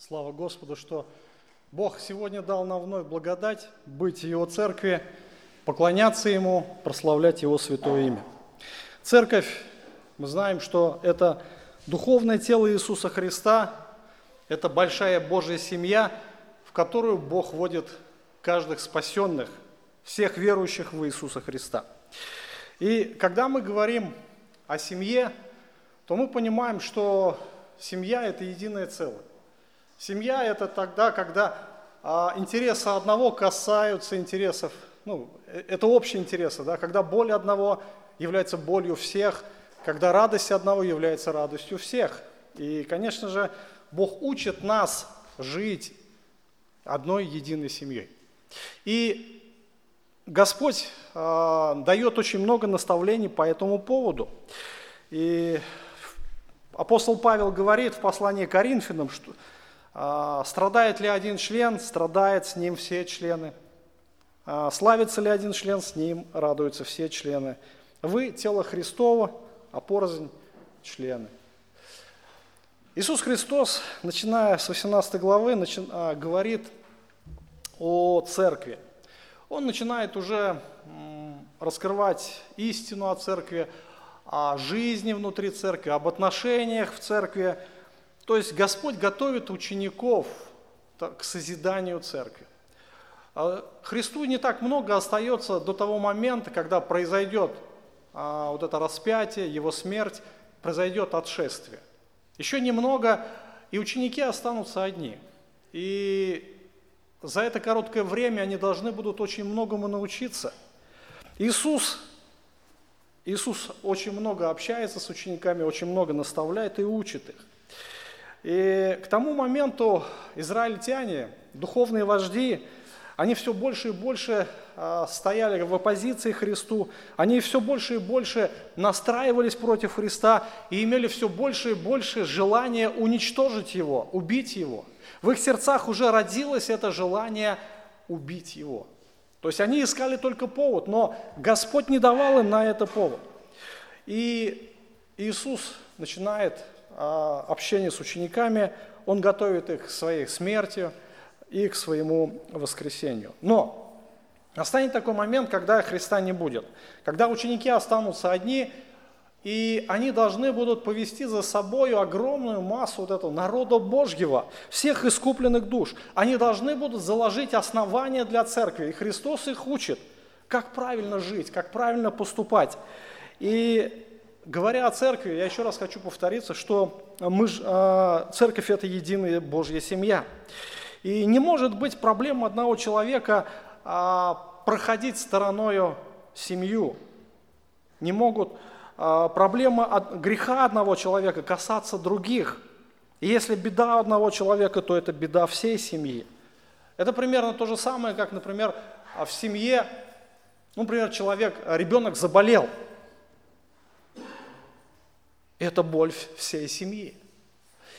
Слава Господу, что Бог сегодня дал нам вновь благодать быть Его церкви, поклоняться Ему, прославлять Его святое имя. Церковь, мы знаем, что это духовное тело Иисуса Христа, это большая Божья семья, в которую Бог вводит каждых спасенных, всех верующих в Иисуса Христа. И когда мы говорим о семье, то мы понимаем, что семья – это единое целое. Семья – это тогда, когда а, интересы одного касаются интересов, ну, э, это общие интересы, да, когда боль одного является болью всех, когда радость одного является радостью всех. И, конечно же, Бог учит нас жить одной единой семьей. И Господь э, дает очень много наставлений по этому поводу. И апостол Павел говорит в послании к Коринфянам, что страдает ли один член, страдает с ним все члены. А, славится ли один член, с ним радуются все члены. Вы – тело Христово, а порознь – члены. Иисус Христос, начиная с 18 главы, а, говорит о церкви. Он начинает уже раскрывать истину о церкви, о жизни внутри церкви, об отношениях в церкви – то есть Господь готовит учеников к созиданию церкви. А Христу не так много остается до того момента, когда произойдет а, вот это распятие, его смерть, произойдет отшествие. Еще немного, и ученики останутся одни. И за это короткое время они должны будут очень многому научиться. Иисус, Иисус очень много общается с учениками, очень много наставляет и учит их. И к тому моменту израильтяне, духовные вожди, они все больше и больше а, стояли в оппозиции Христу, они все больше и больше настраивались против Христа и имели все больше и больше желания уничтожить Его, убить Его. В их сердцах уже родилось это желание убить Его. То есть они искали только повод, но Господь не давал им на это повод. И Иисус начинает общение с учениками, он готовит их к своей смерти и к своему воскресению. Но настанет такой момент, когда Христа не будет, когда ученики останутся одни, и они должны будут повести за собой огромную массу вот этого народа Божьего, всех искупленных душ. Они должны будут заложить основания для церкви, и Христос их учит, как правильно жить, как правильно поступать. И говоря о церкви, я еще раз хочу повториться, что мы, а, церковь – это единая Божья семья. И не может быть проблема одного человека а, проходить стороною семью. Не могут а, проблемы от греха одного человека касаться других. И если беда одного человека, то это беда всей семьи. Это примерно то же самое, как, например, в семье, ну, например, человек, ребенок заболел – это боль всей семьи.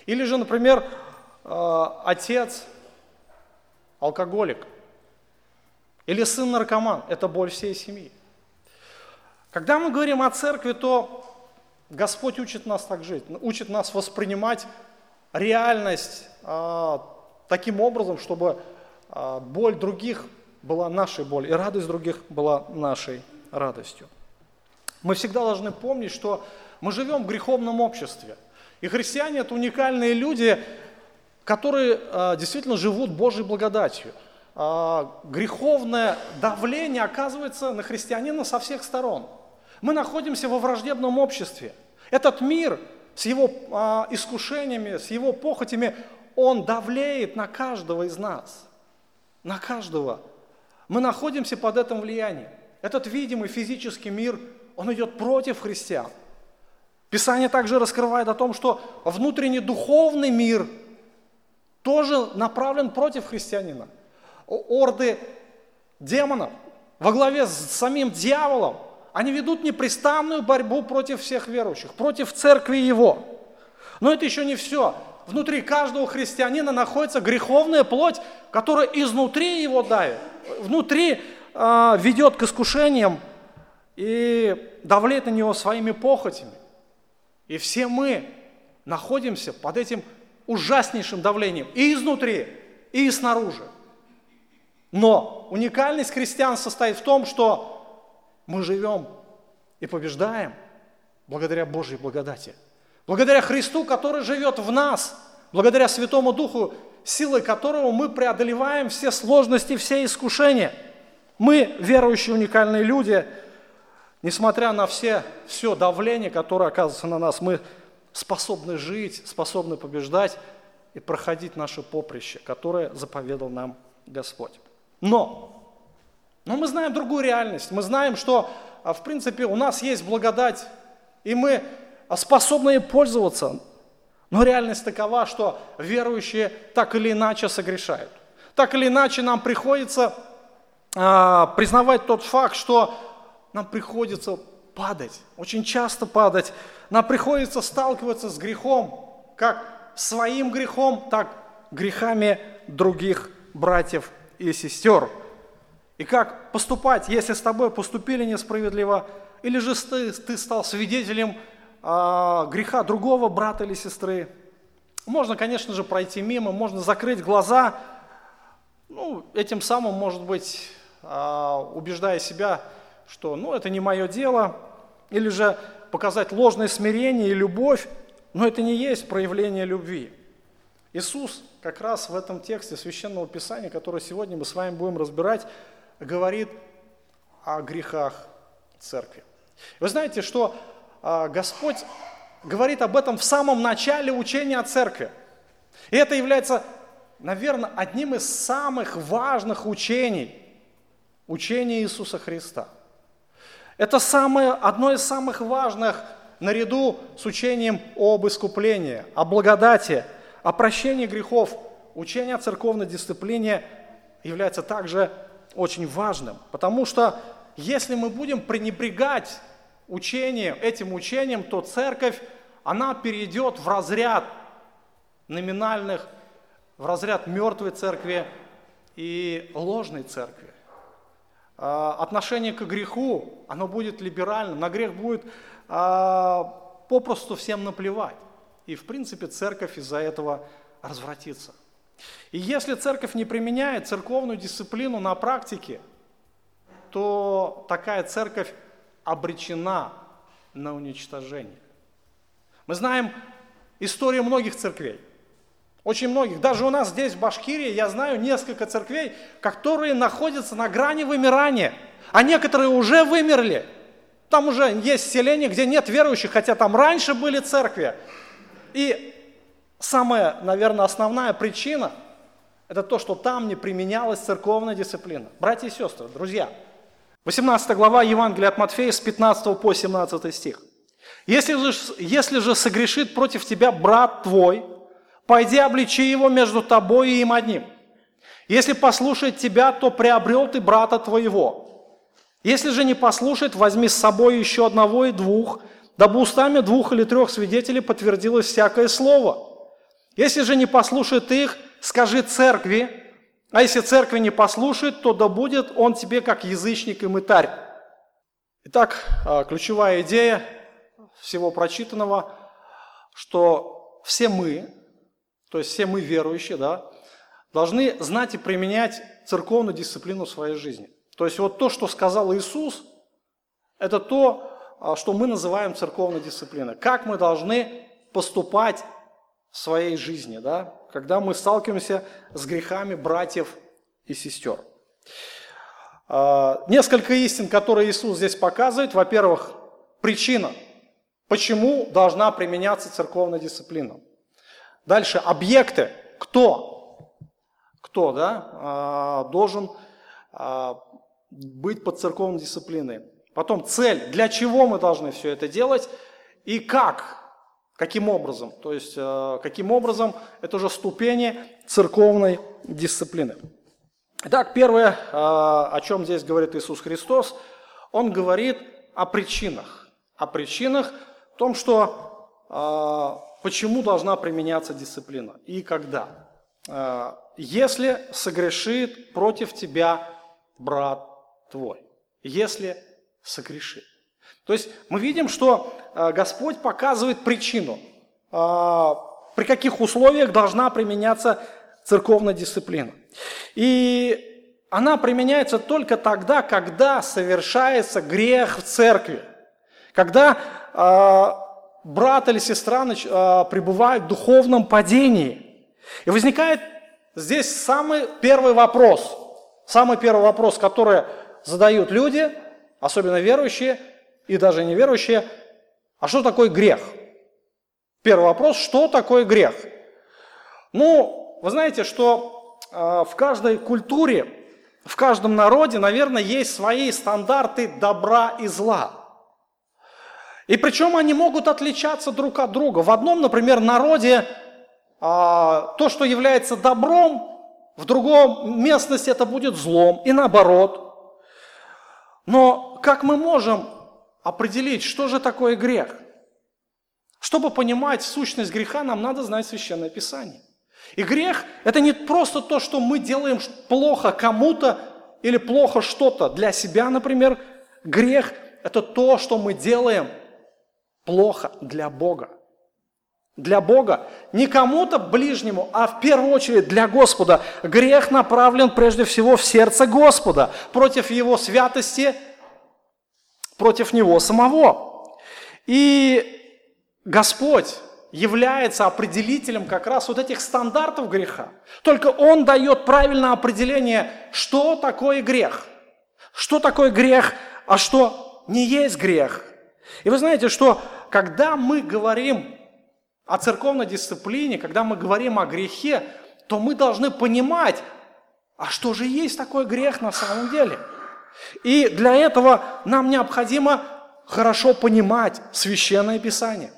Или же, например, э, отец алкоголик. Или сын наркоман. Это боль всей семьи. Когда мы говорим о церкви, то Господь учит нас так жить, учит нас воспринимать реальность а, таким образом, чтобы а, боль других была нашей болью, и радость других была нашей радостью. Мы всегда должны помнить, что мы живем в греховном обществе. И христиане – это уникальные люди, которые а, действительно живут Божьей благодатью. А, греховное давление оказывается на христианина со всех сторон. Мы находимся во враждебном обществе. Этот мир с его а, искушениями, с его похотями, он давлеет на каждого из нас. На каждого. Мы находимся под этим влиянием. Этот видимый физический мир, он идет против христиан. Писание также раскрывает о том, что внутренний духовный мир тоже направлен против христианина. Орды демонов во главе с самим дьяволом, они ведут непрестанную борьбу против всех верующих, против церкви его. Но это еще не все. Внутри каждого христианина находится греховная плоть, которая изнутри его давит, внутри э, ведет к искушениям и давлеет на него своими похотями. И все мы находимся под этим ужаснейшим давлением и изнутри, и снаружи. Но уникальность христиан состоит в том, что мы живем и побеждаем благодаря Божьей благодати. Благодаря Христу, который живет в нас, благодаря Святому Духу, силой которого мы преодолеваем все сложности, все искушения. Мы, верующие уникальные люди, несмотря на все, все давление, которое оказывается на нас, мы способны жить, способны побеждать и проходить наше поприще, которое заповедал нам Господь. Но, но мы знаем другую реальность. Мы знаем, что, а, в принципе, у нас есть благодать, и мы способны ей пользоваться. Но реальность такова, что верующие так или иначе согрешают. Так или иначе нам приходится а, признавать тот факт, что нам приходится падать, очень часто падать. Нам приходится сталкиваться с грехом, как своим грехом, так грехами других братьев и сестер. И как поступать, если с тобой поступили несправедливо, или же ты, ты стал свидетелем а, греха другого брата или сестры. Можно, конечно же, пройти мимо, можно закрыть глаза, ну, этим самым, может быть, а, убеждая себя, что ну, это не мое дело, или же показать ложное смирение и любовь, но это не есть проявление любви. Иисус как раз в этом тексте Священного Писания, который сегодня мы с вами будем разбирать, говорит о грехах церкви. Вы знаете, что а, Господь говорит об этом в самом начале учения о церкви. И это является, наверное, одним из самых важных учений, учения Иисуса Христа. Это самое, одно из самых важных наряду с учением об искуплении, о благодати, о прощении грехов. Учение о церковной дисциплине является также очень важным, потому что если мы будем пренебрегать учением, этим учением, то церковь, она перейдет в разряд номинальных, в разряд мертвой церкви и ложной церкви. А, отношение к греху, оно будет либеральным, на грех будет а, попросту всем наплевать. И, в принципе, церковь из-за этого развратится. И если церковь не применяет церковную дисциплину на практике, то такая церковь обречена на уничтожение. Мы знаем историю многих церквей. Очень многих. Даже у нас здесь, в Башкирии, я знаю несколько церквей, которые находятся на грани вымирания. А некоторые уже вымерли. Там уже есть селения, где нет верующих, хотя там раньше были церкви. И самая, наверное, основная причина – это то, что там не применялась церковная дисциплина. Братья и сестры, друзья – 18 глава Евангелия от Матфея с 15 по 17 стих. Если же, если же согрешит против тебя брат твой, пойди обличи его между тобой и им одним. Если послушает тебя, то приобрел ты брата твоего. Если же не послушает, возьми с собой еще одного и двух, дабы устами двух или трех свидетелей подтвердилось всякое слово. Если же не послушает их, скажи церкви, а если церкви не послушает, то да будет он тебе как язычник и мытарь. Итак, а, ключевая идея всего прочитанного, что все мы, то есть все мы верующие, да, должны знать и применять церковную дисциплину в своей жизни. То есть вот то, что сказал Иисус, это то, а, что мы называем церковной дисциплиной. Как мы должны поступать в своей жизни, да, когда мы сталкиваемся с грехами братьев и сестер. А, несколько истин, которые Иисус здесь показывает. Во-первых, причина, почему должна применяться церковная дисциплина. Дальше, объекты, кто, кто да, а, должен а, быть под церковной дисциплиной. Потом цель, для чего мы должны все это делать и как Каким образом? То есть, э, каким образом это уже ступени церковной дисциплины. Итак, первое, о чем здесь говорит Иисус Христос, Он говорит о причинах. О причинах, в том, что почему должна применяться дисциплина и когда. Если согрешит против тебя брат твой. Если согрешит. То есть мы видим, что э, Господь показывает причину. А, при каких условиях должна применяться церковная дисциплина. И она применяется только тогда, когда совершается грех в церкви. Когда брат или сестра э, пребывают в духовном падении. И возникает здесь самый первый вопрос. Самый первый вопрос, который задают люди, особенно верующие и даже неверующие, а что такое грех? Первый вопрос, что такое грех? Ну, вы знаете, что э, в каждой культуре, в каждом народе, наверное, есть свои стандарты добра и зла. И причем они могут отличаться друг от друга. В одном, например, народе а, то, что является добром, в другом местности это будет злом, и наоборот. Но как мы можем определить, что же такое грех? Чтобы понимать сущность греха, нам надо знать Священное Писание. И грех – это не просто то, что мы делаем плохо кому-то или плохо что-то для себя, например. Грех – это то, что мы делаем – плохо для Бога. Для Бога, не кому-то ближнему, а в первую очередь для Господа. Грех направлен прежде всего в сердце Господа, против Его святости, против Него самого. И Господь является определителем как раз вот этих стандартов греха. Только Он дает правильное определение, что такое грех. Что такое грех, а что не есть грех. И вы знаете, что когда мы говорим о церковной дисциплине, когда мы говорим о грехе, то мы должны понимать, а что же есть такой грех на самом деле. И для этого нам необходимо хорошо понимать священное писание.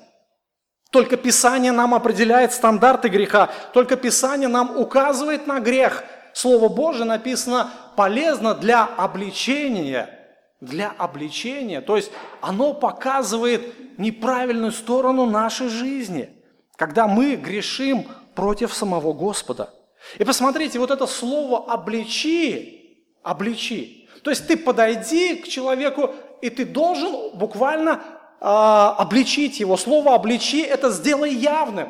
Только Писание нам определяет стандарты греха, только Писание нам указывает на грех. Слово Божие написано полезно для обличения для обличения. То есть оно показывает неправильную сторону нашей жизни, когда мы грешим против самого Господа. И посмотрите, вот это слово «обличи», «обличи». То есть ты подойди к человеку, и ты должен буквально э, обличить его. Слово «обличи» – это «сделай явным».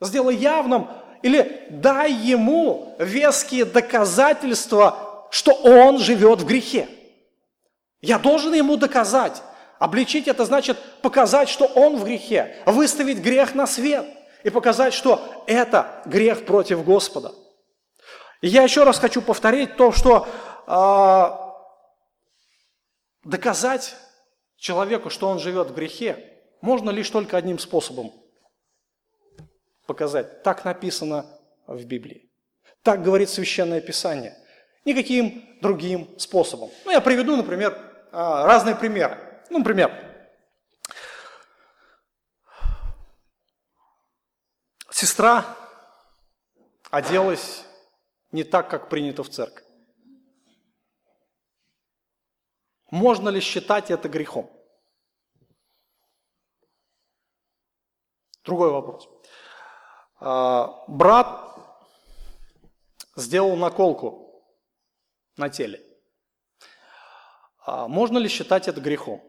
Сделай явным или дай ему веские доказательства, что он живет в грехе. Я должен ему доказать. Обличить это значит показать, что он в грехе, выставить грех на свет и показать, что это грех против Господа. И я еще раз хочу повторить то, что э, доказать человеку, что он живет в грехе, можно лишь только одним способом показать. Так написано в Библии. Так говорит Священное Писание. Никаким другим способом. Ну, я приведу, например, разные примеры. Ну, например, сестра оделась не так, как принято в церкви. Можно ли считать это грехом? Другой вопрос. А, брат сделал наколку на теле. А можно ли считать это грехом?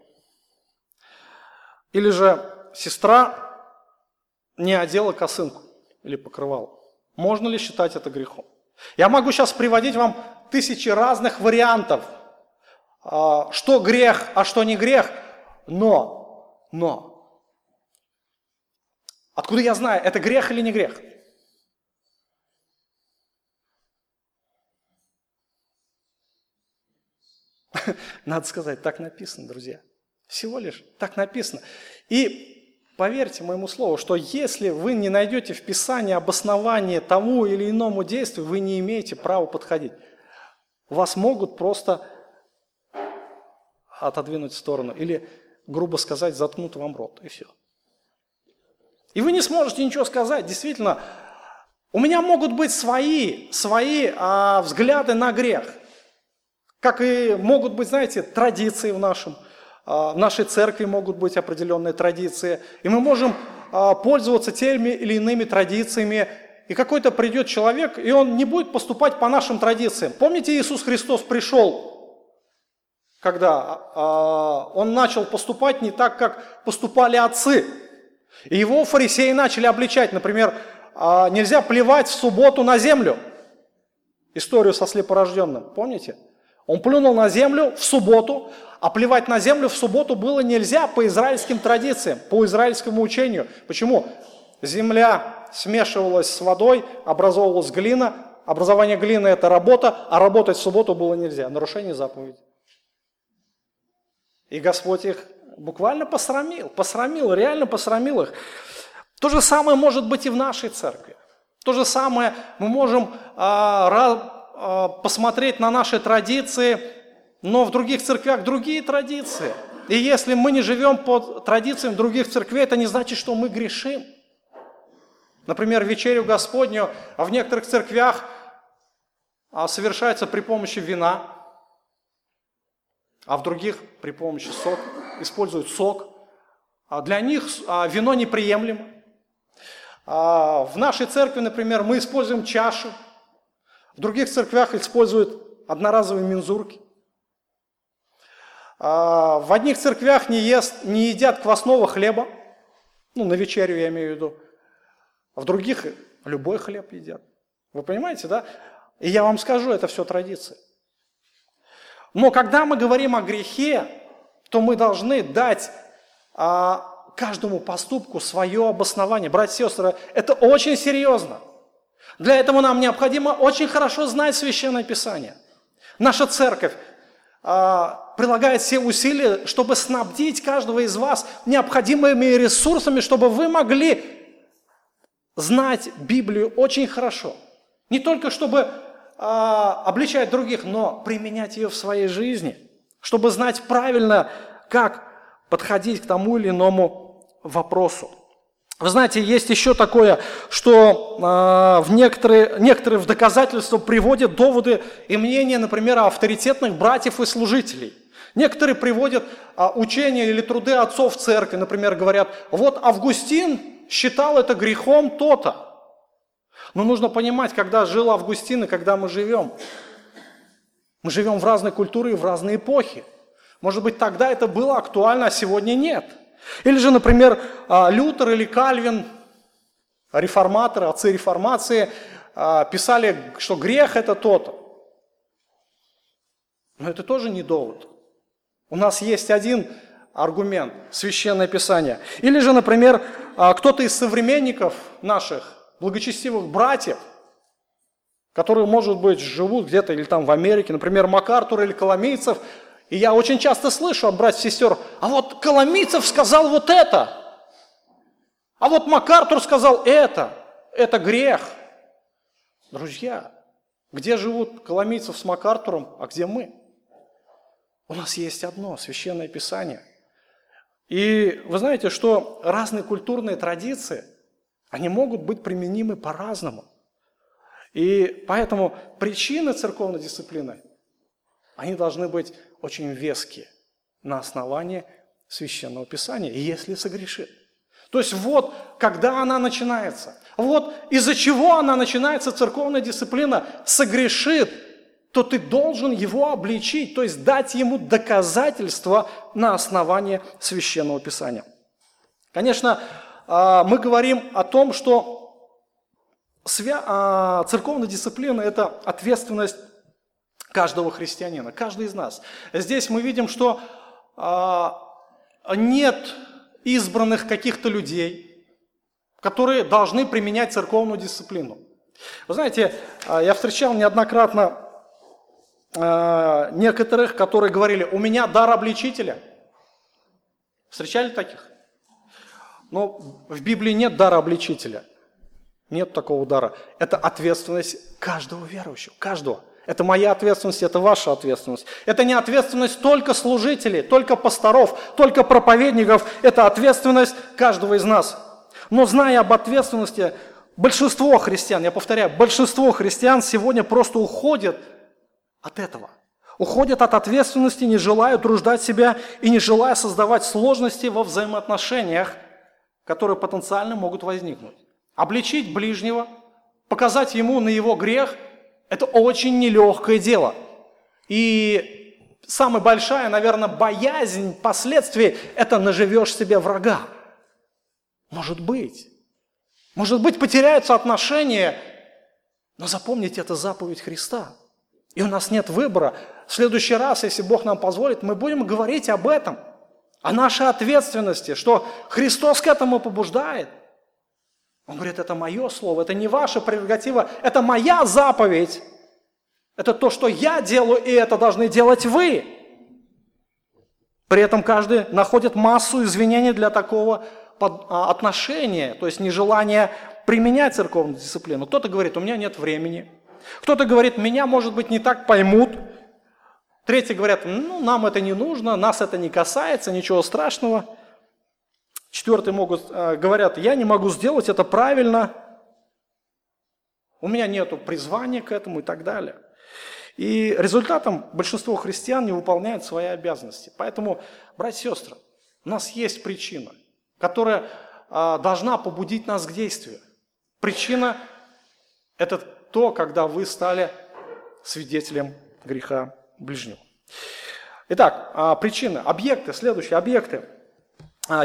Или же сестра не одела косынку или покрывал? Можно ли считать это грехом? Я могу сейчас приводить вам тысячи разных вариантов, а, что грех, а что не грех, но, но, откуда я знаю, это грех или не грех? Надо сказать, так написано, друзья. Всего лишь так написано. И поверьте моему слову, что если вы не найдете в Писании обоснование тому или иному действию, вы не имеете права подходить. Вас могут просто отодвинуть в сторону или, грубо сказать, заткнут вам рот, и все. И вы не сможете ничего сказать. Действительно, у меня могут быть свои, свои а, взгляды на грех. Как и могут быть, знаете, традиции в, нашем, а, в нашей церкви могут быть определенные традиции. И мы можем а, пользоваться теми или иными традициями. И какой-то придет человек, и он не будет поступать по нашим традициям. Помните, Иисус Христос пришел, когда а, он начал поступать не так, как поступали отцы. И его фарисеи начали обличать, например, нельзя плевать в субботу на землю. Историю со слепорожденным, помните? Он плюнул на землю в субботу, а плевать на землю в субботу было нельзя по израильским традициям, по израильскому учению. Почему? Земля смешивалась с водой, образовывалась глина, образование глины – это работа, а работать в субботу было нельзя, нарушение заповеди. И Господь их буквально посрамил, посрамил, реально посрамил их. То же самое может быть и в нашей церкви. То же самое мы можем а, посмотреть на наши традиции, но в других церквях другие традиции. И если мы не живем по традициям других церквей, это не значит, что мы грешим. Например, вечерю Господню в некоторых церквях а, совершается при помощи вина, а в других при помощи сок, используют сок. А для них а, вино неприемлемо. А, в нашей церкви, например, мы используем чашу, в других церквях используют одноразовые мензурки. В одних церквях не, ест, не едят квасного хлеба, ну, на вечерю я имею в виду, а в других любой хлеб едят. Вы понимаете, да? И я вам скажу, это все традиция. Но когда мы говорим о грехе, то мы должны дать а, каждому поступку свое обоснование. Братья и сестры, это очень серьезно. Для этого нам необходимо очень хорошо знать Священное Писание. Наша церковь а, прилагает все усилия, чтобы снабдить каждого из вас необходимыми ресурсами, чтобы вы могли знать Библию очень хорошо. Не только чтобы а, обличать других, но применять ее в своей жизни, чтобы знать правильно, как подходить к тому или иному вопросу. Вы знаете, есть еще такое, что э, в некоторые, некоторые в доказательство приводят доводы и мнения, например, авторитетных братьев и служителей. Некоторые приводят э, учения или труды отцов церкви, например, говорят, вот Августин считал это грехом то-то. Но нужно понимать, когда жил Августин и когда мы живем. Мы живем в разной культуре и в разные эпохи. Может быть, тогда это было актуально, а сегодня нет. Или же, например, а, Лютер или Кальвин, реформаторы, отцы реформации, а, писали, что грех это то-то. Но это тоже не довод. У нас есть один аргумент, священное писание. Или же, например, а, кто-то из современников наших, благочестивых братьев, которые, может быть, живут где-то или там в Америке, например, МакАртур или Коломейцев, и я очень часто слышу от братьев и сестер, а вот Коломийцев сказал вот это, а вот МакАртур сказал это, это грех. Друзья, где живут Коломийцев с МакАртуром, а где мы? У нас есть одно, Священное Писание. И вы знаете, что разные культурные традиции – они могут быть применимы по-разному. И поэтому причины церковной дисциплины, они должны быть очень веские на основании Священного Писания, если согрешит. То есть вот, когда она начинается, вот из-за чего она начинается, церковная дисциплина, согрешит, то ты должен его обличить, то есть дать ему доказательства на основании Священного Писания. Конечно, а, мы говорим о том, что а, церковная дисциплина – это ответственность каждого христианина, каждый из нас. Здесь мы видим, что а, нет избранных каких-то людей, которые должны применять церковную дисциплину. Вы знаете, я встречал неоднократно некоторых, которые говорили, у меня дар обличителя. Встречали таких? Но в Библии нет дара обличителя. Нет такого дара. Это ответственность каждого верующего, каждого. Это моя ответственность, это ваша ответственность. Это не ответственность только служителей, только пасторов, только проповедников. Это ответственность каждого из нас. Но зная об ответственности, большинство христиан, я повторяю, большинство христиан сегодня просто уходят от этого. Уходят от ответственности, не желая утруждать себя и не желая создавать сложности во взаимоотношениях – которые потенциально могут возникнуть. Обличить ближнего, показать ему на его грех – это очень нелегкое дело. И самая большая, наверное, боязнь последствий – это наживешь себе врага. Может быть. Может быть, потеряются отношения, но запомните, это заповедь Христа. И у нас нет выбора. В следующий раз, если Бог нам позволит, мы будем говорить об этом, о нашей ответственности, что Христос к этому побуждает. Он говорит, это мое слово, это не ваша прерогатива, это моя заповедь. Это то, что я делаю, и это должны делать вы. При этом каждый находит массу извинений для такого а, отношения, то есть нежелание применять церковную дисциплину. Кто-то говорит, у меня нет времени. Кто-то говорит, меня, может быть, не так поймут. Третьи говорят, ну, нам это не нужно, нас это не касается, ничего страшного. Четвертые могут, э, говорят, я не могу сделать это правильно, у меня нет призвания к этому и так далее. И результатом большинство христиан не выполняют свои обязанности. Поэтому, братья и сестры, у нас есть причина, которая а, должна побудить нас к действию. Причина – это то, когда вы стали свидетелем греха ближнего. Итак, а, причины, объекты, следующие объекты –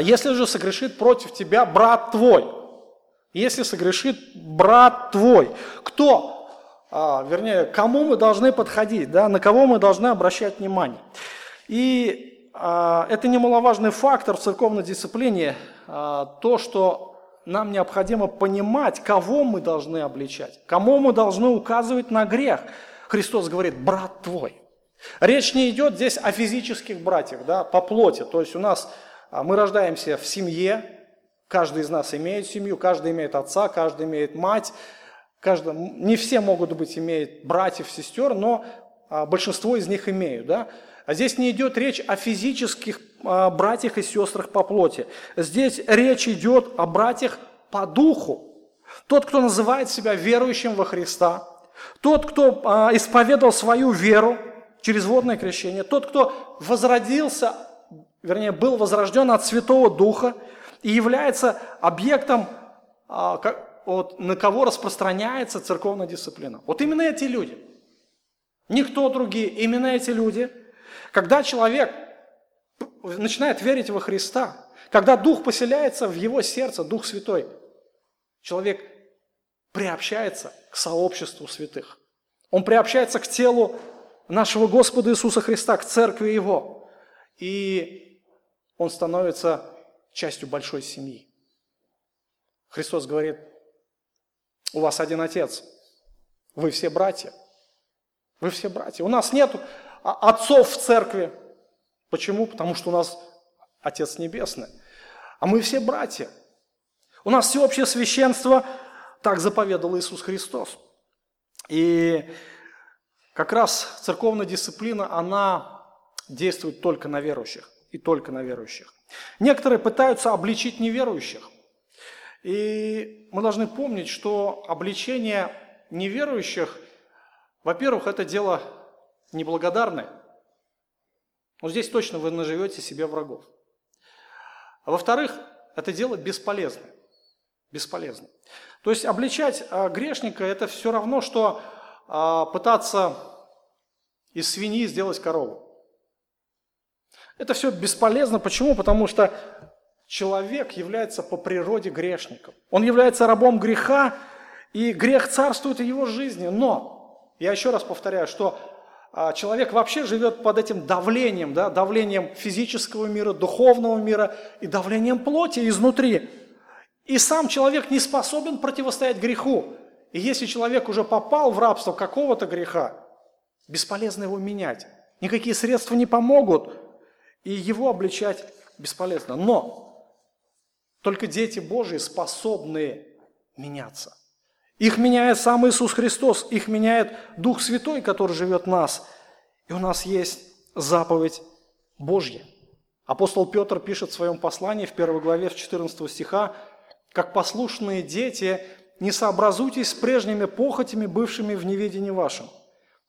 если же согрешит против тебя брат твой, если согрешит брат твой, кто, а, вернее, кому мы должны подходить, да, на кого мы должны обращать внимание. И а, это немаловажный фактор в церковной дисциплине, а, то, что нам необходимо понимать, кого мы должны обличать, кому мы должны указывать на грех. Христос говорит, брат твой. Речь не идет здесь о физических братьях, да, по плоти. То есть у нас а мы рождаемся в семье, каждый из нас имеет семью, каждый имеет отца, каждый имеет мать, каждый, не все могут быть, имеют братьев, сестер, но а, большинство из них имеют. Да? А здесь не идет речь о физических а, братьях и сестрах по плоти. Здесь речь идет о братьях по духу. Тот, кто называет себя верующим во Христа, тот, кто исповедал свою веру через водное крещение, тот, кто возродился вернее, был возрожден от Святого Духа и является объектом, а, на кого распространяется церковная дисциплина. Вот именно эти люди, никто другие, именно эти люди, когда человек начинает верить во Христа, когда Дух поселяется в его сердце, Дух Святой, человек приобщается к сообществу святых. Он приобщается к телу нашего Господа Иисуса Христа, к церкви Его. И он становится частью большой семьи. Христос говорит, у вас один отец, вы все братья. Вы все братья. У нас нет отцов в церкви. Почему? Потому что у нас Отец Небесный. А мы все братья. У нас всеобщее священство, так заповедал Иисус Христос. И как раз церковная дисциплина, она действует только на верующих и только на верующих. Некоторые пытаются обличить неверующих. И мы должны помнить, что обличение неверующих, во-первых, это дело неблагодарное. Но здесь точно вы наживете себе врагов. А во-вторых, это дело бесполезное. Бесполезно. То есть обличать а, грешника – это все равно, что а, пытаться из свиньи сделать корову. Это все бесполезно. Почему? Потому что человек является по природе грешником. Он является рабом греха, и грех царствует в его жизни. Но, я еще раз повторяю, что а, человек вообще живет под этим давлением, да, давлением физического мира, духовного мира и давлением плоти изнутри. И сам человек не способен противостоять греху. И если человек уже попал в рабство какого-то греха, бесполезно его менять. Никакие средства не помогут и его обличать бесполезно. Но только дети Божьи способны меняться. Их меняет сам Иисус Христос, их меняет Дух Святой, который живет в нас. И у нас есть заповедь Божья. Апостол Петр пишет в своем послании в первой главе, в 14 стиха, «Как послушные дети, не сообразуйтесь с прежними похотями, бывшими в неведении вашем,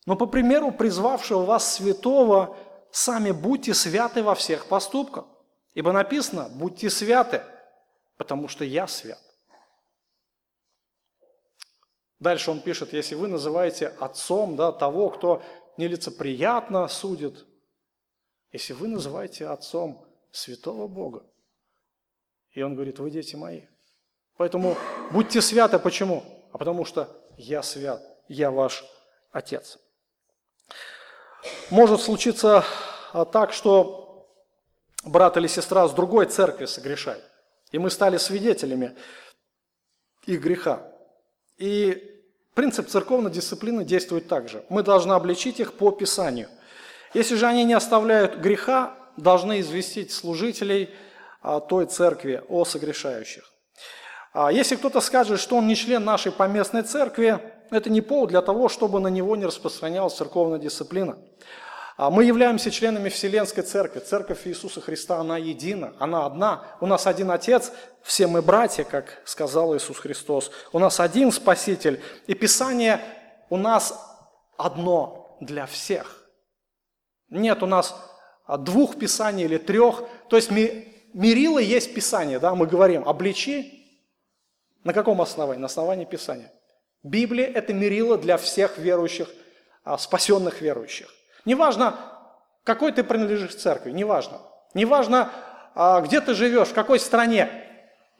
но по примеру призвавшего вас святого, сами будьте святы во всех поступках. Ибо написано, будьте святы, потому что я свят. Дальше он пишет, если вы называете отцом да, того, кто нелицеприятно судит, если вы называете отцом святого Бога, И он говорит, вы дети мои. Поэтому будьте святы. Почему? А потому что я свят, я ваш Отец. Может случиться а, так, что брат или сестра с другой церкви согрешает. И мы стали свидетелями их греха. И принцип церковной дисциплины действует так же. Мы должны обличить их по Писанию. Если же они не оставляют греха, должны известить служителей а, той церкви о согрешающих. А если кто-то скажет, что он не член нашей поместной церкви, это не повод для того, чтобы на него не распространялась церковная дисциплина. А мы являемся членами Вселенской Церкви. Церковь Иисуса Христа, она едина, она одна. У нас один Отец, все мы братья, как сказал Иисус Христос. У нас один Спаситель. И Писание у нас одно для всех. Нет у нас двух Писаний или трех. То есть мерило есть Писание, да, мы говорим, обличи. На каком основании? На основании Писания. Библия – это мерило для всех верующих, а, спасенных верующих. Неважно, какой ты принадлежишь церкви, неважно. Неважно, а, где ты живешь, в какой стране.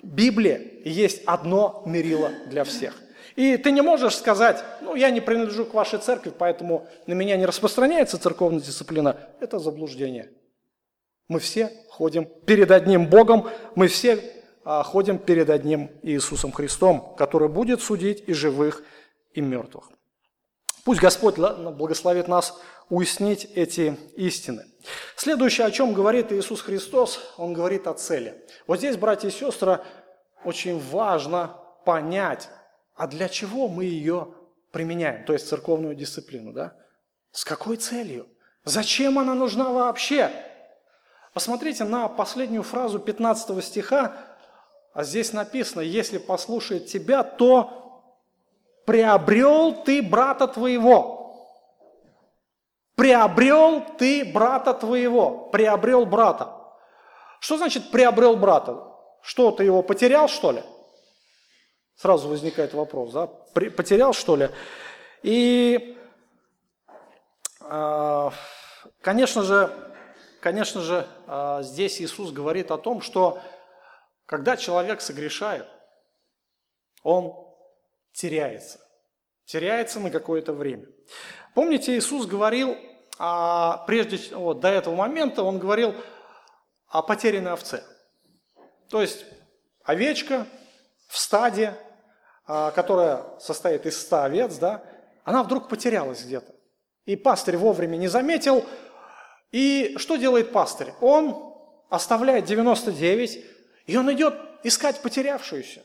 Библия есть одно мерило для всех. И ты не можешь сказать, ну, я не принадлежу к вашей церкви, поэтому на меня не распространяется церковная дисциплина. Это заблуждение. Мы все ходим перед одним Богом, мы все ходим перед одним Иисусом Христом, который будет судить и живых, и мертвых. Пусть Господь благословит нас уяснить эти истины. Следующее, о чем говорит Иисус Христос, Он говорит о цели. Вот здесь, братья и сестры, очень важно понять, а для чего мы ее применяем, то есть церковную дисциплину, да? С какой целью? Зачем она нужна вообще? Посмотрите на последнюю фразу 15 стиха, а здесь написано, если послушает тебя, то приобрел ты брата твоего. Приобрел ты брата твоего. Приобрел брата. Что значит приобрел брата? Что, ты его потерял, что ли? Сразу возникает вопрос, да? Потерял, что ли? И, а, конечно же, конечно же, а, здесь Иисус говорит о том, что когда человек согрешает, он теряется. Теряется на какое-то время. Помните, Иисус говорил, а, прежде вот, до этого момента, он говорил о потерянной овце. То есть овечка в стаде, а, которая состоит из ста овец, да, она вдруг потерялась где-то. И пастырь вовремя не заметил. И что делает пастырь? Он оставляет 99, и он идет искать потерявшуюся.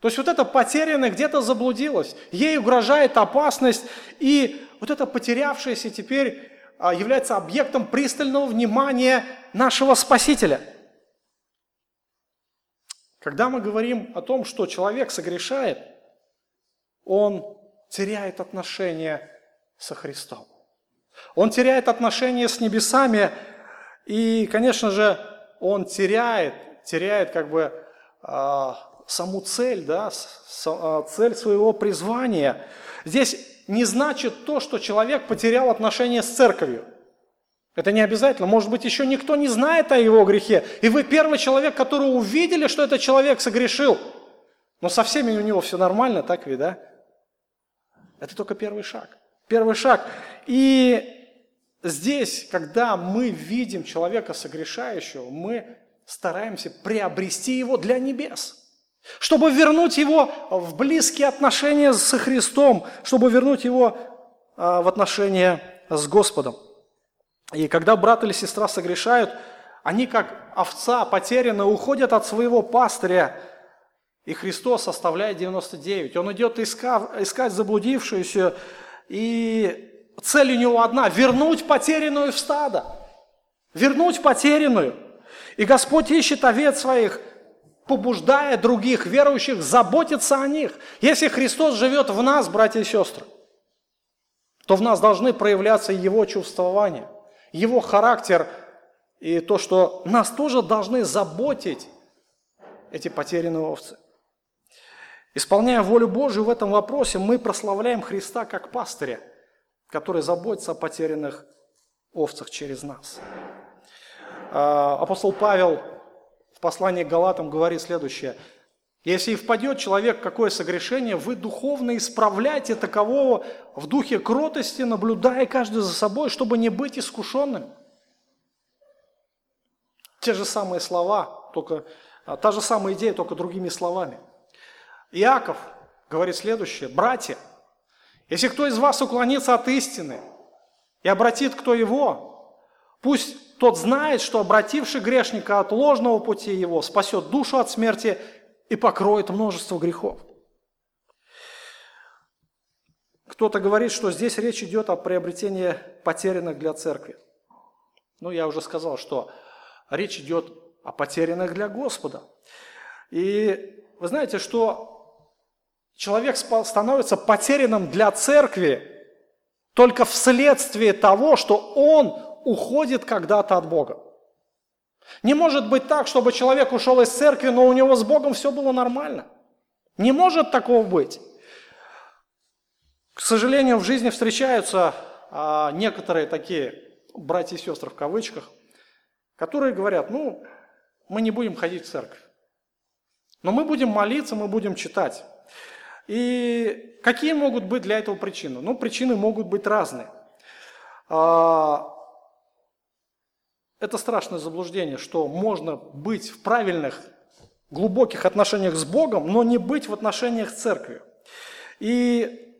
То есть вот эта потерянная где-то заблудилась, ей угрожает опасность, и вот эта потерявшаяся теперь а, является объектом пристального внимания нашего Спасителя. Когда мы говорим о том, что человек согрешает, он теряет отношения со Христом. Он теряет отношения с небесами, и, конечно же, он теряет теряет как бы а, саму цель, да, а, цель своего призвания. Здесь не значит то, что человек потерял отношения с церковью. Это не обязательно. Может быть, еще никто не знает о его грехе. И вы первый человек, который увидели, что этот человек согрешил. Но со всеми у него все нормально, так ведь, да? Это только первый шаг. Первый шаг. И здесь, когда мы видим человека согрешающего, мы стараемся приобрести его для небес. Чтобы вернуть его в близкие отношения со Христом, чтобы вернуть его а, в отношения с Господом. И когда брат или сестра согрешают, они как овца потерянно уходят от своего пастыря, и Христос оставляет 99. Он идет искать заблудившуюся, и цель у него одна – вернуть потерянную в стадо. Вернуть потерянную – и Господь ищет овец своих, побуждая других верующих заботиться о них. Если Христос живет в нас, братья и сестры, то в нас должны проявляться Его чувствования, Его характер и то, что нас тоже должны заботить эти потерянные овцы. Исполняя волю Божию в этом вопросе, мы прославляем Христа как пастыря, который заботится о потерянных овцах через нас. А, апостол Павел в послании к Галатам говорит следующее. Если и впадет человек в какое согрешение, вы духовно исправляйте такового в духе кротости, наблюдая каждый за собой, чтобы не быть искушенным. Те же самые слова, только а, та же самая идея, только другими словами. Иаков говорит следующее. Братья, если кто из вас уклонится от истины и обратит кто его, пусть тот знает, что обративший грешника от ложного пути его спасет душу от смерти и покроет множество грехов. Кто-то говорит, что здесь речь идет о приобретении потерянных для церкви. Ну, я уже сказал, что речь идет о потерянных для Господа. И вы знаете, что человек становится потерянным для церкви только вследствие того, что он уходит когда-то от Бога. Не может быть так, чтобы человек ушел из церкви, но у него с Богом все было нормально. Не может такого быть. К сожалению, в жизни встречаются а, некоторые такие братья и сестры в кавычках, которые говорят, ну, мы не будем ходить в церковь, но мы будем молиться, мы будем читать. И какие могут быть для этого причины? Ну, причины могут быть разные. А, это страшное заблуждение, что можно быть в правильных, глубоких отношениях с Богом, но не быть в отношениях с церковью. И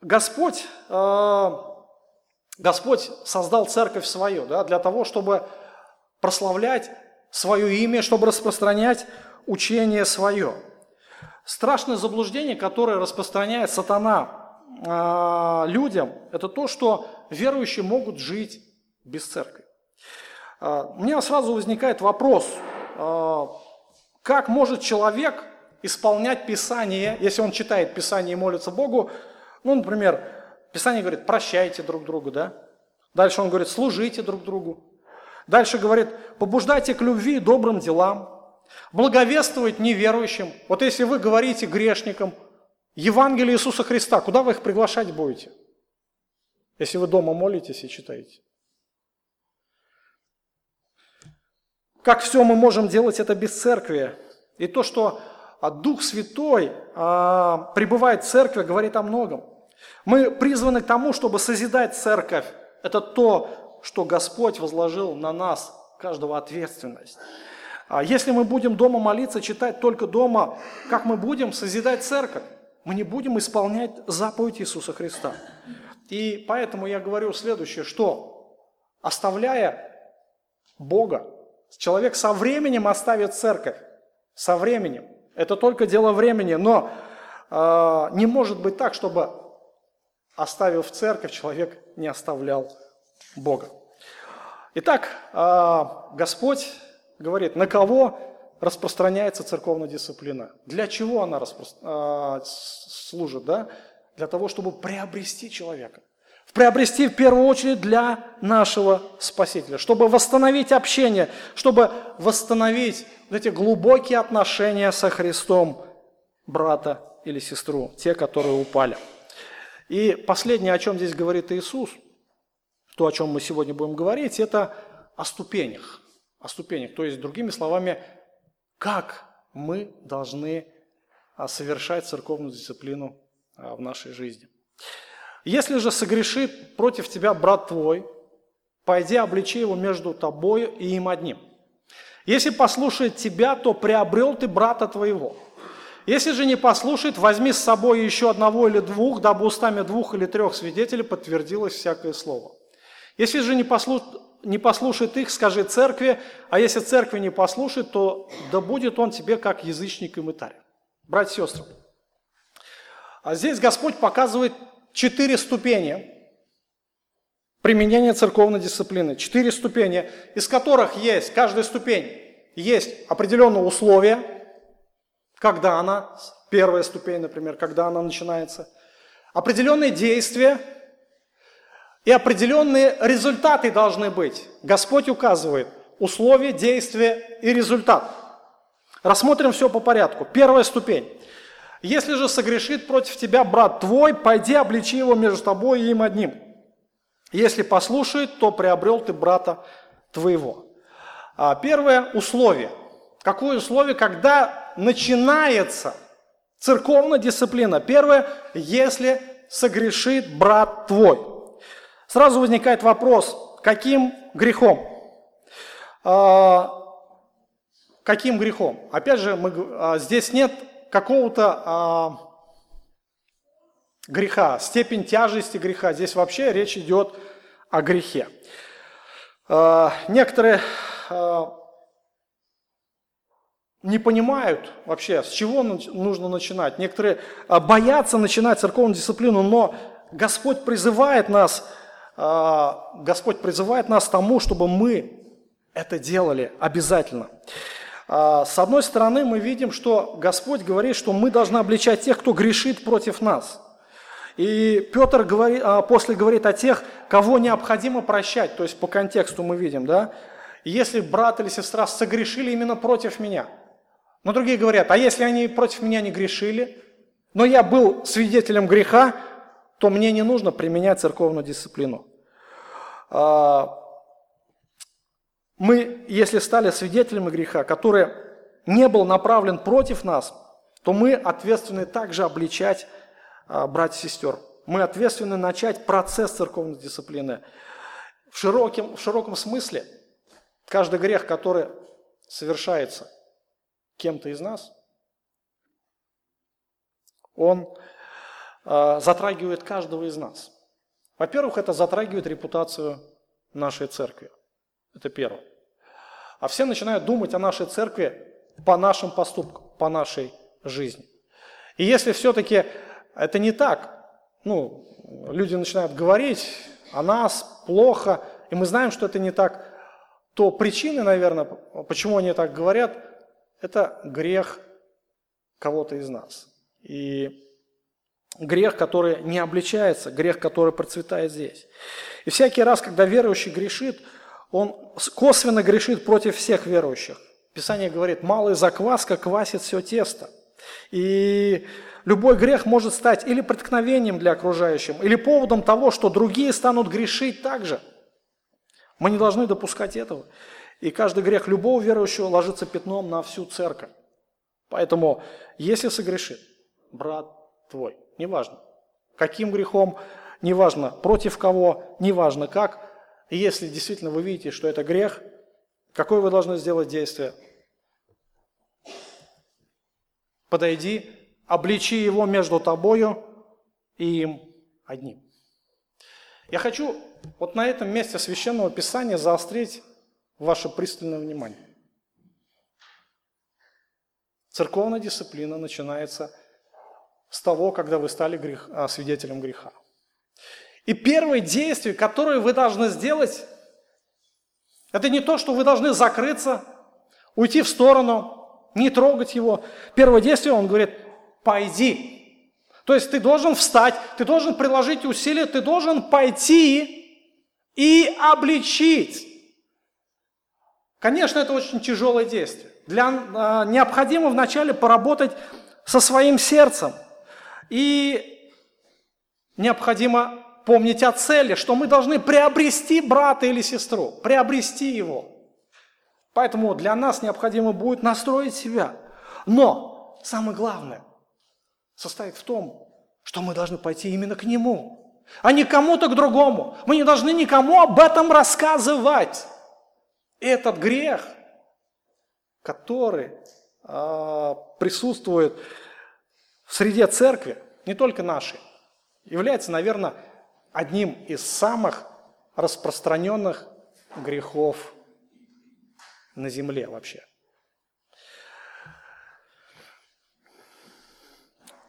Господь, э, Господь создал церковь свою да, для того, чтобы прославлять свое имя, чтобы распространять учение свое. Страшное заблуждение, которое распространяет сатана э, людям, это то, что верующие могут жить без церкви. А, у меня сразу возникает вопрос, а, как может человек исполнять Писание, если он читает Писание и молится Богу, ну, например, Писание говорит, прощайте друг другу, да? Дальше он говорит, служите друг другу. Дальше говорит, побуждайте к любви и добрым делам, благовествовать неверующим. Вот если вы говорите грешникам Евангелие Иисуса Христа, куда вы их приглашать будете? Если вы дома молитесь и читаете. Как все мы можем делать это без церкви? И то, что а, Дух Святой а, пребывает в церкви, говорит о многом. Мы призваны к тому, чтобы созидать церковь. Это то, что Господь возложил на нас, каждого ответственность. А если мы будем дома молиться, читать только дома, как мы будем созидать церковь? Мы не будем исполнять заповедь Иисуса Христа. И поэтому я говорю следующее, что оставляя Бога, Человек со временем оставит церковь. Со временем. Это только дело времени. Но э, не может быть так, чтобы оставив церковь, человек не оставлял Бога. Итак, э, Господь говорит, на кого распространяется церковная дисциплина? Для чего она распро... э, служит? Да? Для того, чтобы приобрести человека приобрести в первую очередь для нашего Спасителя, чтобы восстановить общение, чтобы восстановить эти глубокие отношения со Христом брата или сестру, те, которые упали. И последнее, о чем здесь говорит Иисус, то, о чем мы сегодня будем говорить, это о ступенях. О ступенях, то есть, другими словами, как мы должны а, совершать церковную дисциплину а, в нашей жизни. Если же согрешит против тебя брат твой, пойди обличи его между тобою и им одним. Если послушает тебя, то приобрел ты брата твоего. Если же не послушает, возьми с собой еще одного или двух, дабы устами двух или трех свидетелей подтвердилось всякое слово. Если же не, послуш... не послушает их, скажи церкви, а если церкви не послушает, то да будет он тебе как язычник и мытарь. Братья и сестры, а здесь Господь показывает четыре ступени применения церковной дисциплины. Четыре ступени, из которых есть, каждая ступень, есть определенные условия, когда она, первая ступень, например, когда она начинается, определенные действия и определенные результаты должны быть. Господь указывает условия, действия и результат. Рассмотрим все по порядку. Первая ступень. Если же согрешит против тебя брат твой, пойди обличи его между тобой и им одним. Если послушает, то приобрел ты брата твоего. А первое условие. Какое условие, когда начинается церковная дисциплина? Первое, если согрешит брат твой. Сразу возникает вопрос, каким грехом? А, каким грехом? Опять же, мы, а, здесь нет какого-то а, греха, степень тяжести греха. Здесь вообще речь идет о грехе. А, некоторые а, не понимают вообще, с чего нужно начинать. Некоторые а, боятся начинать церковную дисциплину, но Господь призывает нас, Господь призывает нас тому, чтобы мы это делали обязательно. С одной стороны, мы видим, что Господь говорит, что мы должны обличать тех, кто грешит против нас. И Петр говорит, а, после говорит о тех, кого необходимо прощать, то есть по контексту мы видим, да, если брат или сестра согрешили именно против меня. Но другие говорят, а если они против меня не грешили, но я был свидетелем греха, то мне не нужно применять церковную дисциплину. Мы, если стали свидетелями греха, который не был направлен против нас, то мы ответственны также обличать а, братьев и сестер. Мы ответственны начать процесс церковной дисциплины. В широком, в широком смысле каждый грех, который совершается кем-то из нас, он э, затрагивает каждого из нас. Во-первых, это затрагивает репутацию нашей церкви. Это первое. А все начинают думать о нашей церкви по нашим поступкам, по нашей жизни. И если все-таки это не так. Ну, люди начинают говорить о нас плохо, и мы знаем, что это не так. То причины, наверное, почему они так говорят, это грех кого-то из нас. И грех, который не обличается, грех, который процветает здесь. И всякий раз, когда верующий грешит, он косвенно грешит против всех верующих. Писание говорит, малая закваска квасит все тесто. И любой грех может стать или преткновением для окружающих, или поводом того, что другие станут грешить также. Мы не должны допускать этого. И каждый грех любого верующего ложится пятном на всю церковь. Поэтому, если согрешит брат твой, неважно, каким грехом, неважно, против кого, неважно как, и если действительно вы видите, что это грех, какое вы должны сделать действие? Подойди обличи его между тобою и им одним. Я хочу вот на этом месте Священного Писания заострить ваше пристальное внимание. Церковная дисциплина начинается с того, когда вы стали грех, а, свидетелем греха. И первое действие, которое вы должны сделать, это не то, что вы должны закрыться, уйти в сторону, не трогать его. Первое действие, он говорит, пойди. То есть ты должен встать, ты должен приложить усилия, ты должен пойти и обличить. Конечно, это очень тяжелое действие. Для, э, необходимо вначале поработать со своим сердцем. И необходимо помнить о цели, что мы должны приобрести брата или сестру, приобрести его. Поэтому для нас необходимо будет настроить себя. Но самое главное – состоит в том, что мы должны пойти именно к Нему, а не кому-то к другому. Мы не должны никому об этом рассказывать. Этот грех, который э, присутствует в среде церкви, не только нашей, является, наверное, одним из самых распространенных грехов на земле вообще.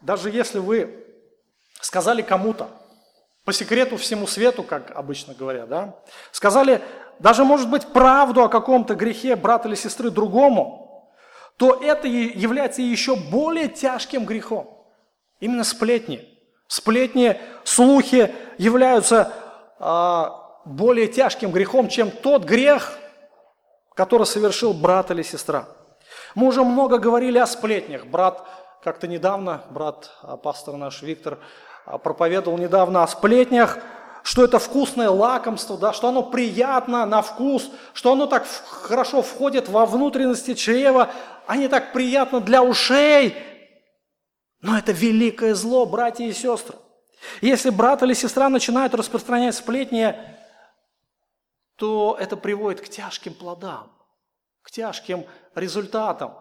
Даже если вы сказали кому-то, по секрету всему свету, как обычно говорят, да, сказали даже, может быть, правду о каком-то грехе брата или сестры другому, то это является еще более тяжким грехом. Именно сплетни. Сплетни, слухи являются э, более тяжким грехом, чем тот грех, который совершил брат или сестра. Мы уже много говорили о сплетнях. Брат как-то недавно брат, а, пастор наш Виктор, а, проповедовал недавно о сплетнях, что это вкусное лакомство, да, что оно приятно на вкус, что оно так хорошо входит во внутренности чрева, они так приятно для ушей. Но это великое зло, братья и сестры. Если брат или сестра начинают распространять сплетни, то это приводит к тяжким плодам, к тяжким результатам.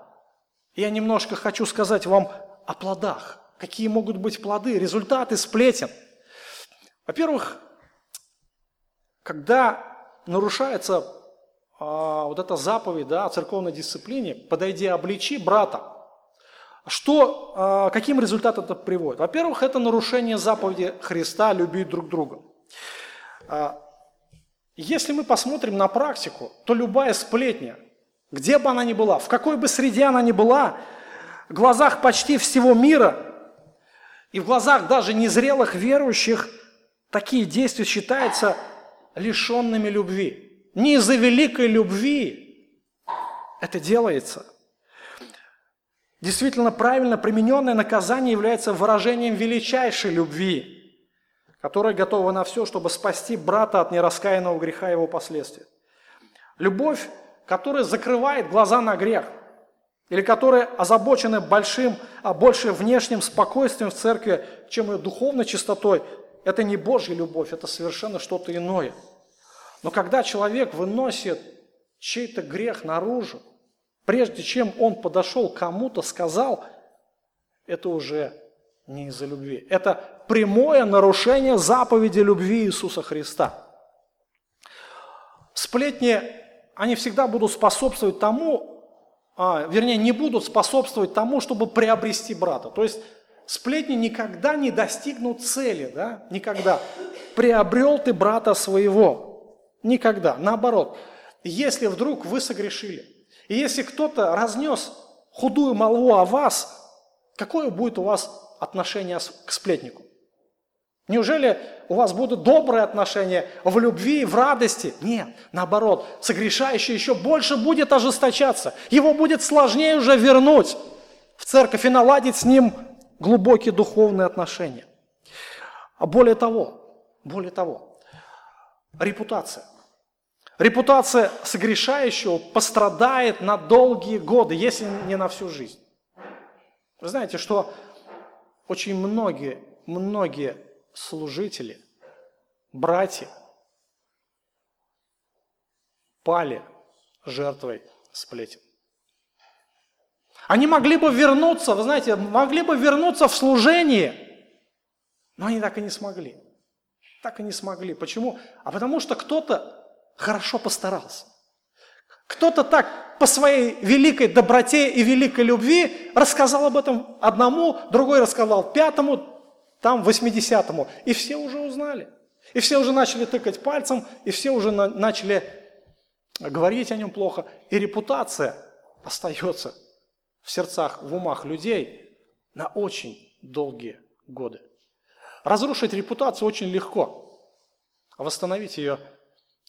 Я немножко хочу сказать вам о плодах. Какие могут быть плоды, результаты сплетен. Во-первых, когда нарушается а, вот эта заповедь да, о церковной дисциплине, подойди, обличи брата, что, а, каким результатом это приводит? Во-первых, это нарушение заповеди Христа любить друг друга. А, если мы посмотрим на практику, то любая сплетня, где бы она ни была, в какой бы среде она ни была, в глазах почти всего мира и в глазах даже незрелых верующих такие действия считаются лишенными любви. Не из-за великой любви это делается. Действительно, правильно примененное наказание является выражением величайшей любви, которая готова на все, чтобы спасти брата от нераскаянного греха и его последствий. Любовь, которая закрывает глаза на грех, или которая озабочена большим, а больше внешним спокойствием в церкви, чем ее духовной чистотой, это не Божья любовь, это совершенно что-то иное. Но когда человек выносит чей-то грех наружу, прежде чем он подошел кому-то, сказал, это уже не из-за любви. Это прямое нарушение заповеди любви Иисуса Христа. Сплетни, они всегда будут способствовать тому, а, вернее, не будут способствовать тому, чтобы приобрести брата. То есть сплетни никогда не достигнут цели, да, никогда. Приобрел ты брата своего, никогда. Наоборот, если вдруг вы согрешили, и если кто-то разнес худую молву о вас, какое будет у вас отношение к сплетнику? Неужели у вас будут добрые отношения в любви, в радости? Нет, наоборот, согрешающий еще больше будет ожесточаться. Его будет сложнее уже вернуть в церковь и наладить с ним глубокие духовные отношения. А более того, более того, репутация. Репутация согрешающего пострадает на долгие годы, если не на всю жизнь. Вы знаете, что очень многие, многие служители, братья пали жертвой сплетен. Они могли бы вернуться, вы знаете, могли бы вернуться в служение, но они так и не смогли. Так и не смогли. Почему? А потому что кто-то хорошо постарался. Кто-то так по своей великой доброте и великой любви рассказал об этом одному, другой рассказал пятому, там восьмидесятому. И все уже узнали. И все уже начали тыкать пальцем, и все уже на, начали говорить о нем плохо. И репутация остается в сердцах, в умах людей на очень долгие годы. Разрушить репутацию очень легко, а восстановить ее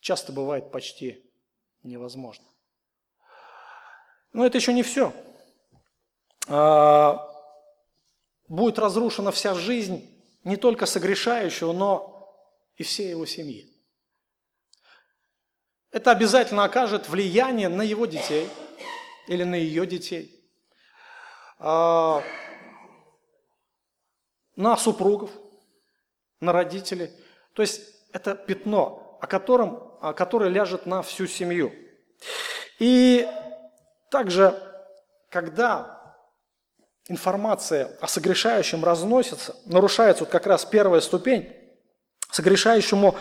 часто бывает почти невозможно. Но это еще не все. А, будет разрушена вся жизнь не только согрешающего, но и всей его семьи. Это обязательно окажет влияние на его детей или на ее детей, а, на супругов, на родителей. То есть это пятно, о котором, которое ляжет на всю семью. И также, когда информация о согрешающем разносится, нарушается вот как раз первая ступень, согрешающему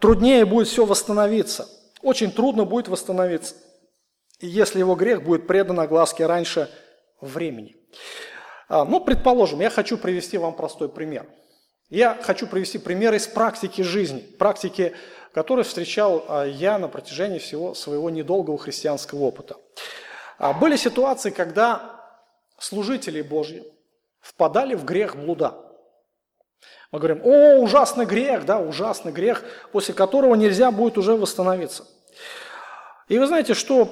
труднее будет все восстановиться. Очень трудно будет восстановиться, если его грех будет предан огласке раньше времени. А, ну, предположим, я хочу привести вам простой пример. Я хочу привести пример из практики жизни, практики, которую встречал а, я на протяжении всего своего недолгого христианского опыта. А, были ситуации, когда служители Божьи впадали в грех блуда. Мы говорим, о, ужасный грех, да, ужасный грех, после которого нельзя будет уже восстановиться. И вы знаете, что,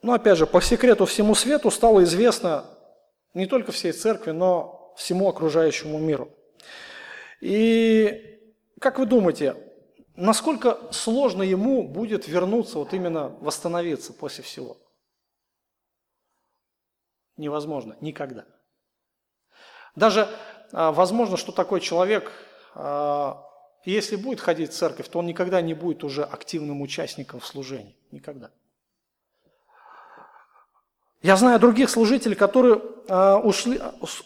ну опять же, по секрету всему свету стало известно не только всей церкви, но всему окружающему миру. И как вы думаете, насколько сложно ему будет вернуться, вот именно восстановиться после всего? Невозможно, никогда. Даже а, возможно, что такой человек, а, если будет ходить в церковь, то он никогда не будет уже активным участником в служении. Никогда. Я знаю других служителей, которые а, ушли,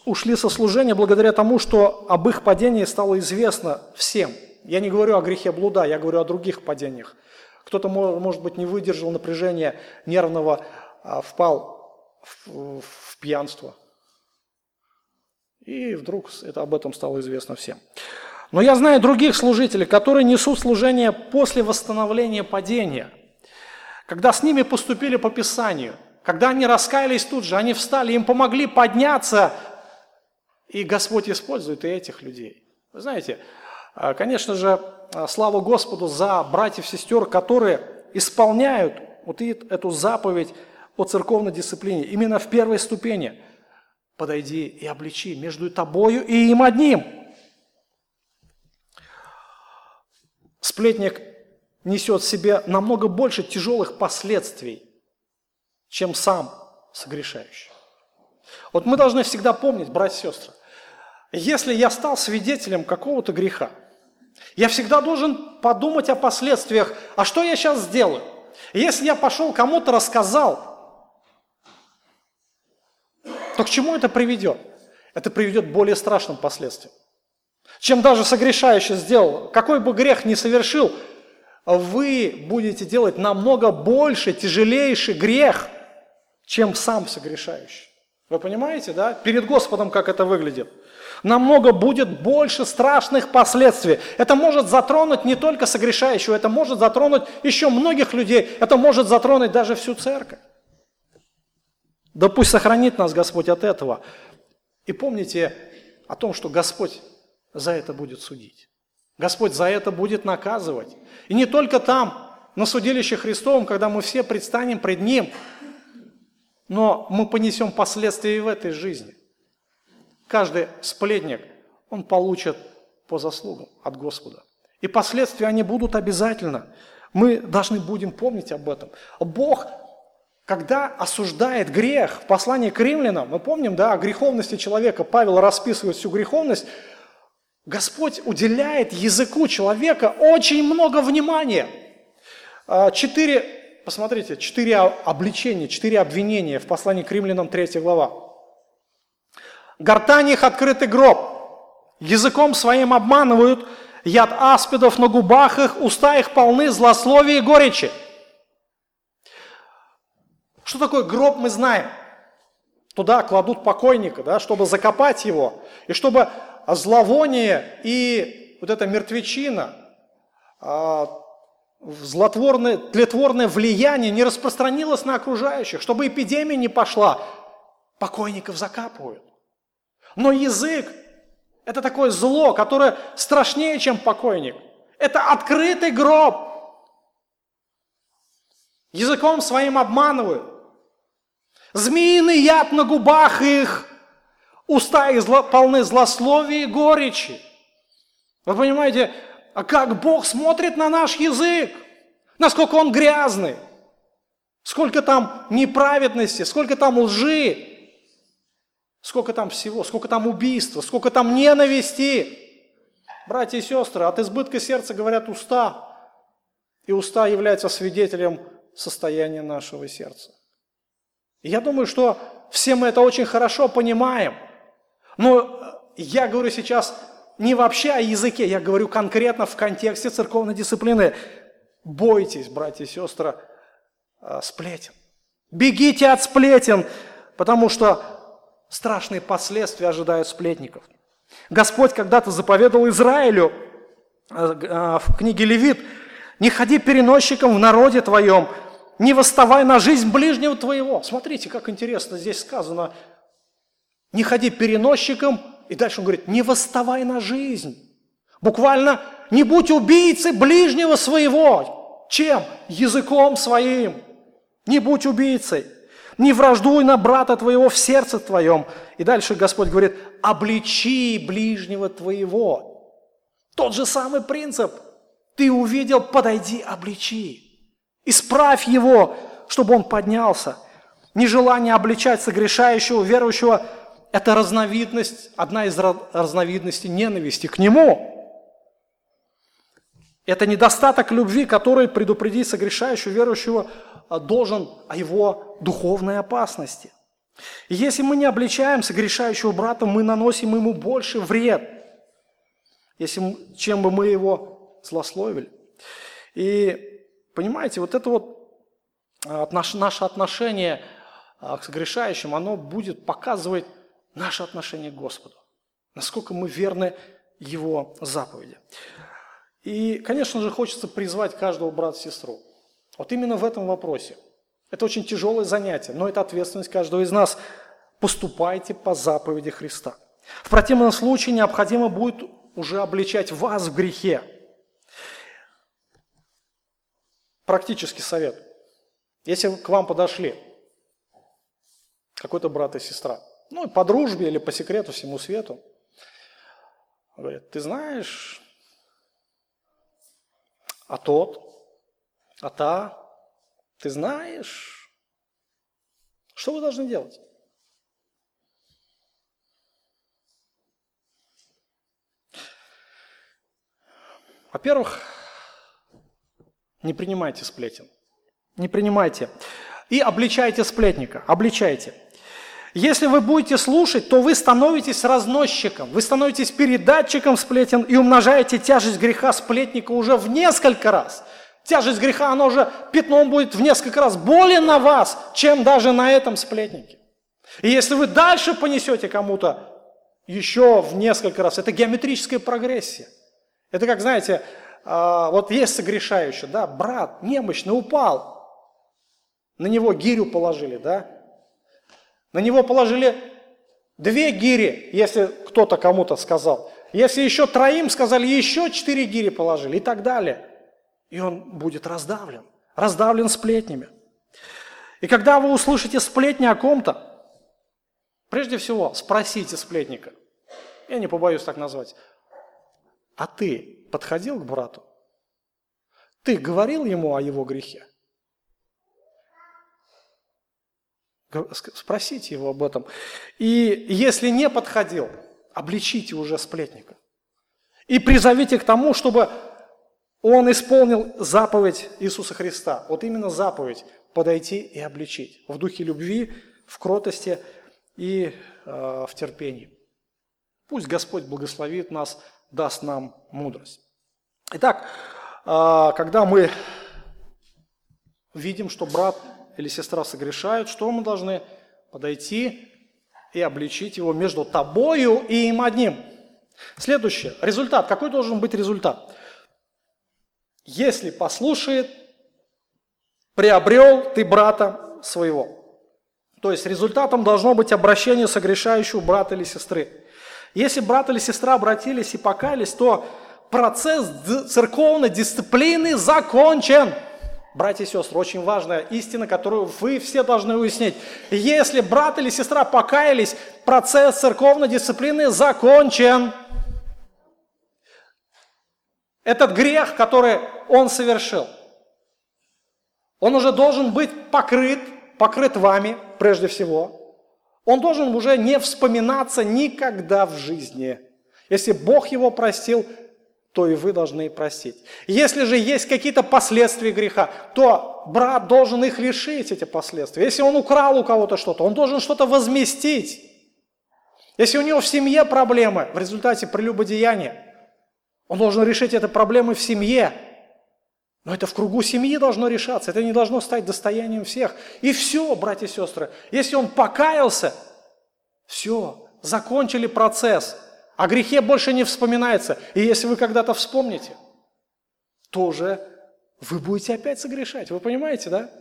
ушли со служения благодаря тому, что об их падении стало известно всем. Я не говорю о грехе блуда, я говорю о других падениях. Кто-то, может быть, не выдержал напряжения нервного, впал в, пьянство, и вдруг это, об этом стало известно всем. Но я знаю других служителей, которые несут служение после восстановления падения. Когда с ними поступили по Писанию, когда они раскаялись тут же, они встали, им помогли подняться, и Господь использует и этих людей. Вы знаете, а, конечно же, а, слава Господу за братьев и сестер, которые исполняют вот эту заповедь о церковной дисциплине именно в первой ступени – подойди и обличи между тобою и им одним. Сплетник несет в себе намного больше тяжелых последствий, чем сам согрешающий. Вот мы должны всегда помнить, братья и сестры, если я стал свидетелем какого-то греха, я всегда должен подумать о последствиях, а что я сейчас сделаю? Если я пошел кому-то рассказал, то к чему это приведет? Это приведет к более страшным последствиям. Чем даже согрешающий сделал, какой бы грех ни совершил, вы будете делать намного больше, тяжелейший грех, чем сам согрешающий. Вы понимаете, да? Перед Господом как это выглядит. Намного будет больше страшных последствий. Это может затронуть не только согрешающего, это может затронуть еще многих людей, это может затронуть даже всю церковь. Да пусть сохранит нас Господь от этого. И помните о том, что Господь за это будет судить. Господь за это будет наказывать. И не только там, на судилище Христовом, когда мы все предстанем пред Ним, но мы понесем последствия и в этой жизни. Каждый сплетник, он получит по заслугам от Господа. И последствия они будут обязательно. Мы должны будем помнить об этом. Бог когда осуждает грех в послании к римлянам, мы помним, да, о греховности человека, Павел расписывает всю греховность, Господь уделяет языку человека очень много внимания. А, четыре, посмотрите, четыре обличения, четыре обвинения в послании к римлянам, 3 глава. Гортань их открытый гроб, языком своим обманывают, яд аспидов на губах их, уста их полны злословия и горечи. Что такое гроб, мы знаем. Туда кладут покойника, да, чтобы закопать его, и чтобы зловоние и вот эта мертвечина, а, злотворное, тлетворное влияние не распространилось на окружающих, чтобы эпидемия не пошла. Покойников закапывают. Но язык – это такое зло, которое страшнее, чем покойник. Это открытый гроб. Языком своим обманывают. Змеиный яд на губах их, уста их зло, полны злословия и горечи. Вы понимаете, а как Бог смотрит на наш язык? Насколько он грязный? Сколько там неправедности, сколько там лжи, сколько там всего, сколько там убийства, сколько там ненависти. Братья и сестры, от избытка сердца говорят уста, и уста являются свидетелем состояния нашего сердца. Я думаю, что все мы это очень хорошо понимаем. Но я говорю сейчас не вообще о языке, я говорю конкретно в контексте церковной дисциплины. Бойтесь, братья и сестры, э, сплетен. Бегите от сплетен, потому что страшные последствия ожидают сплетников. Господь когда-то заповедовал Израилю э, э, в книге Левит, не ходи переносчиком в народе твоем, не восставай на жизнь ближнего твоего. Смотрите, как интересно здесь сказано. Не ходи переносчиком, и дальше он говорит, не восставай на жизнь. Буквально, не будь убийцей ближнего своего. Чем? Языком своим. Не будь убийцей. Не враждуй на брата твоего в сердце твоем. И дальше Господь говорит, обличи ближнего твоего. Тот же самый принцип – Ты увидел, подойди, обличи. Исправь его, чтобы он поднялся. Нежелание обличать согрешающего, верующего – это разновидность, одна из разновидностей ненависти к нему. Это недостаток любви, который предупредить согрешающего, верующего должен о его духовной опасности. И если мы не обличаем согрешающего брата, мы наносим ему больше вред, если, чем бы мы его злословили. И понимаете, вот это вот а, наше отношение а, к согрешающим, оно будет показывать наше отношение к Господу, насколько мы верны Его заповеди. И, конечно же, хочется призвать каждого брата-сестру. Вот именно в этом вопросе. Это очень тяжелое занятие, но это ответственность каждого из нас. Поступайте по заповеди Христа. В противном случае необходимо будет уже обличать вас в грехе. Практический совет. Если к вам подошли какой-то брат и сестра. Ну, по дружбе или по секрету всему свету. Говорят, ты знаешь, а тот, а та, ты знаешь, что вы должны делать? Во-первых, не принимайте сплетен. Не принимайте. И обличайте сплетника. Обличайте. Если вы будете слушать, то вы становитесь разносчиком, вы становитесь передатчиком сплетен и умножаете тяжесть греха сплетника уже в несколько раз. Тяжесть греха, она уже пятном будет в несколько раз более на вас, чем даже на этом сплетнике. И если вы дальше понесете кому-то еще в несколько раз, это геометрическая прогрессия. Это как, знаете, а, вот есть согрешающий, да, брат немощный упал, на него гирю положили, да, на него положили две гири, если кто-то кому-то сказал. Если еще троим сказали, еще четыре гири положили и так далее. И он будет раздавлен, раздавлен сплетнями. И когда вы услышите сплетни о ком-то, прежде всего спросите сплетника, я не побоюсь так назвать, а ты подходил к брату? Ты говорил ему о его грехе? Спросите его об этом. И если не подходил, обличите уже сплетника. И призовите к тому, чтобы он исполнил заповедь Иисуса Христа. Вот именно заповедь – подойти и обличить в духе любви, в кротости и э, в терпении. Пусть Господь благословит нас, даст нам мудрость. Итак, э, когда мы видим, что брат или сестра согрешают, что мы должны подойти и обличить его между тобою и им одним. Следующее. Результат. Какой должен быть результат? Если послушает, приобрел ты брата своего. То есть результатом должно быть обращение согрешающего брата или сестры. Если брат или сестра обратились и покаялись, то процесс церковной дисциплины закончен. Братья и сестры, очень важная истина, которую вы все должны уяснить. Если брат или сестра покаялись, процесс церковной дисциплины закончен. Этот грех, который он совершил, он уже должен быть покрыт, покрыт вами прежде всего. Он должен уже не вспоминаться никогда в жизни. Если Бог его простил, то и вы должны простить. Если же есть какие-то последствия греха, то брат должен их решить, эти последствия. Если он украл у кого-то что-то, он должен что-то возместить. Если у него в семье проблемы в результате прелюбодеяния, он должен решить эти проблемы в семье. Но это в кругу семьи должно решаться, это не должно стать достоянием всех. И все, братья и сестры, если он покаялся, все, закончили процесс – о грехе больше не вспоминается. И если вы когда-то вспомните, то уже вы будете опять согрешать. Вы понимаете, да?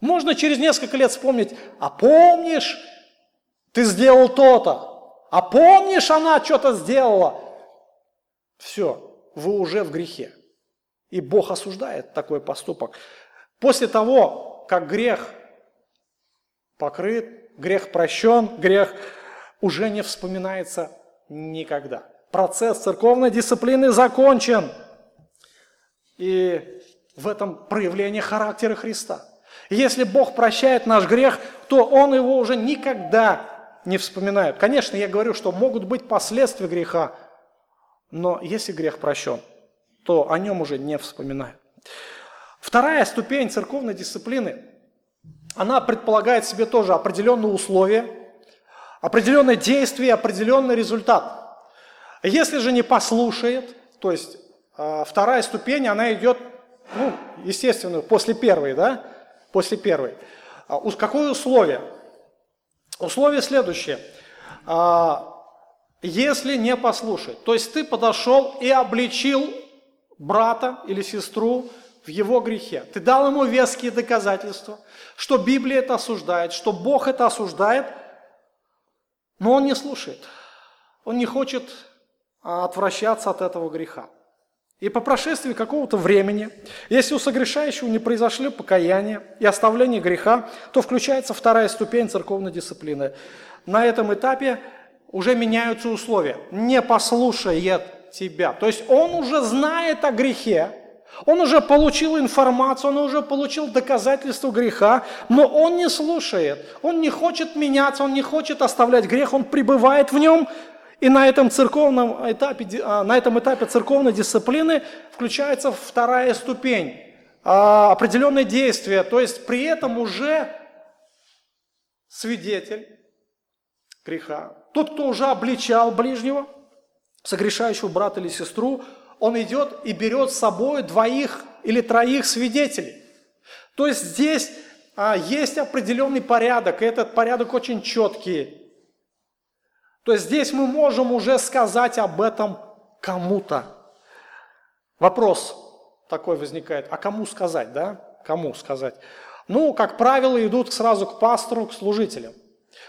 Можно через несколько лет вспомнить, а помнишь, ты сделал то-то, а помнишь, она что-то сделала. Все, вы уже в грехе. И Бог осуждает такой поступок. После того, как грех покрыт, грех прощен, грех уже не вспоминается Никогда. Процесс церковной дисциплины закончен. И в этом проявление характера Христа. Если Бог прощает наш грех, то Он его уже никогда не вспоминает. Конечно, я говорю, что могут быть последствия греха, но если грех прощен, то о нем уже не вспоминают. Вторая ступень церковной дисциплины, она предполагает в себе тоже определенные условия, определенное действие, определенный результат. Если же не послушает, то есть а, вторая ступень, она идет, ну, естественно, после первой, да, после первой. А, какое условие? Условие следующее. А, если не послушать, то есть ты подошел и обличил брата или сестру в его грехе. Ты дал ему веские доказательства, что Библия это осуждает, что Бог это осуждает, но он не слушает. Он не хочет отвращаться от этого греха. И по прошествии какого-то времени, если у согрешающего не произошли покаяние и оставление греха, то включается вторая ступень церковной дисциплины. На этом этапе уже меняются условия. Не послушает тебя. То есть он уже знает о грехе, он уже получил информацию, он уже получил доказательство греха, но он не слушает, он не хочет меняться, он не хочет оставлять грех, он пребывает в нем, и на этом, церковном этапе, а, на этом этапе церковной дисциплины включается вторая ступень, а, определенное действие. То есть при этом уже свидетель греха, тот, кто уже обличал ближнего, согрешающего брата или сестру, он идет и берет с собой двоих или троих свидетелей. То есть здесь а, есть определенный порядок, и этот порядок очень четкий. То есть здесь мы можем уже сказать об этом кому-то. Вопрос такой возникает, а кому сказать, да? Кому сказать? Ну, как правило, идут сразу к пастору, к служителям.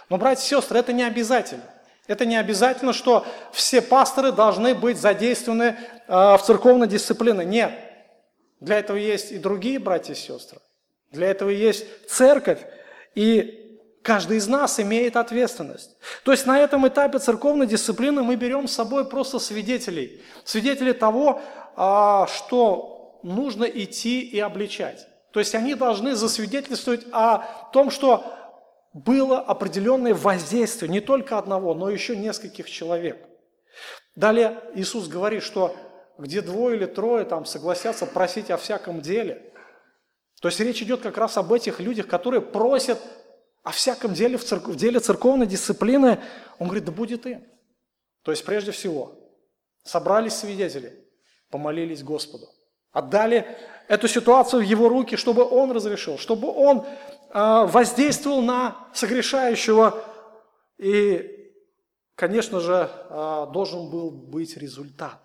Но, братья и сестры, это не обязательно. Это не обязательно, что все пасторы должны быть задействованы э, в церковной дисциплине. Нет. Для этого есть и другие братья и сестры. Для этого есть церковь. И Каждый из нас имеет ответственность. То есть на этом этапе церковной дисциплины мы берем с собой просто свидетелей. Свидетелей того, а, что нужно идти и обличать. То есть они должны засвидетельствовать о том, что было определенное воздействие не только одного, но еще нескольких человек. Далее Иисус говорит, что где двое или трое там согласятся просить о всяком деле. То есть речь идет как раз об этих людях, которые просят о всяком деле в, церкв... в деле церковной дисциплины, он говорит, да будет и. То есть прежде всего, собрались свидетели, помолились Господу, отдали эту ситуацию в его руки, чтобы он разрешил, чтобы он воздействовал на согрешающего. И, конечно же, э, должен был быть результат.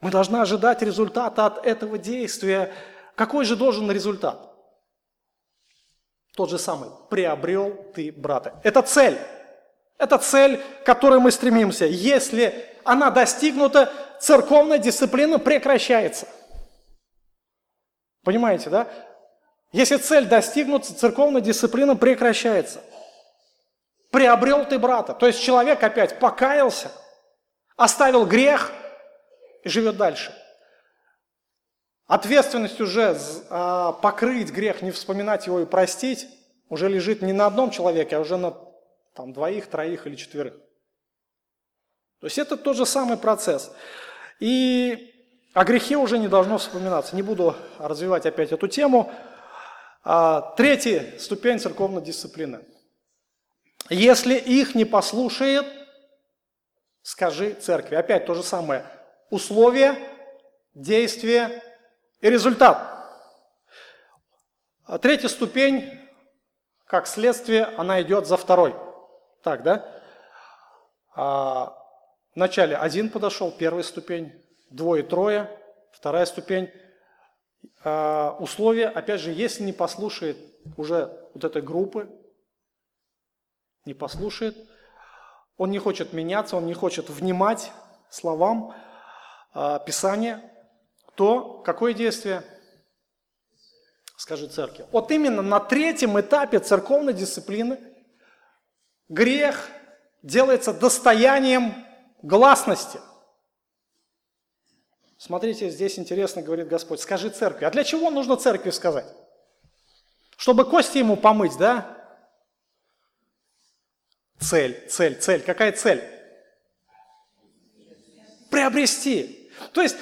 Мы должны ожидать результата от этого действия. Какой же должен результат? Тот же самый. Приобрел ты брата. Это цель. Это цель, к которой мы стремимся. Если она достигнута, церковная дисциплина прекращается. Понимаете, да? Если цель достигнута, церковная дисциплина прекращается. Приобрел ты брата. То есть человек опять покаялся, оставил грех и живет дальше. Ответственность уже а, покрыть грех, не вспоминать его и простить, уже лежит не на одном человеке, а уже на там, двоих, троих или четверых. То есть это тот же самый процесс. И о грехе уже не должно вспоминаться. Не буду развивать опять эту тему. А, третья ступень церковной дисциплины. Если их не послушает, скажи церкви. Опять то же самое. Условия, действия и результат. А третья ступень, как следствие, она идет за второй. Так, да? А, вначале один подошел, первая ступень, двое-трое, вторая ступень. А, условия, опять же, если не послушает уже вот этой группы, не послушает, он не хочет меняться, он не хочет внимать словам а, Писания, то какое действие? Скажи церкви. Вот именно на третьем этапе церковной дисциплины грех делается достоянием гласности. Смотрите, здесь интересно говорит Господь, скажи церкви. А для чего нужно церкви сказать? Чтобы кости ему помыть, да? Цель, цель, цель. Какая цель? Приобрести. То есть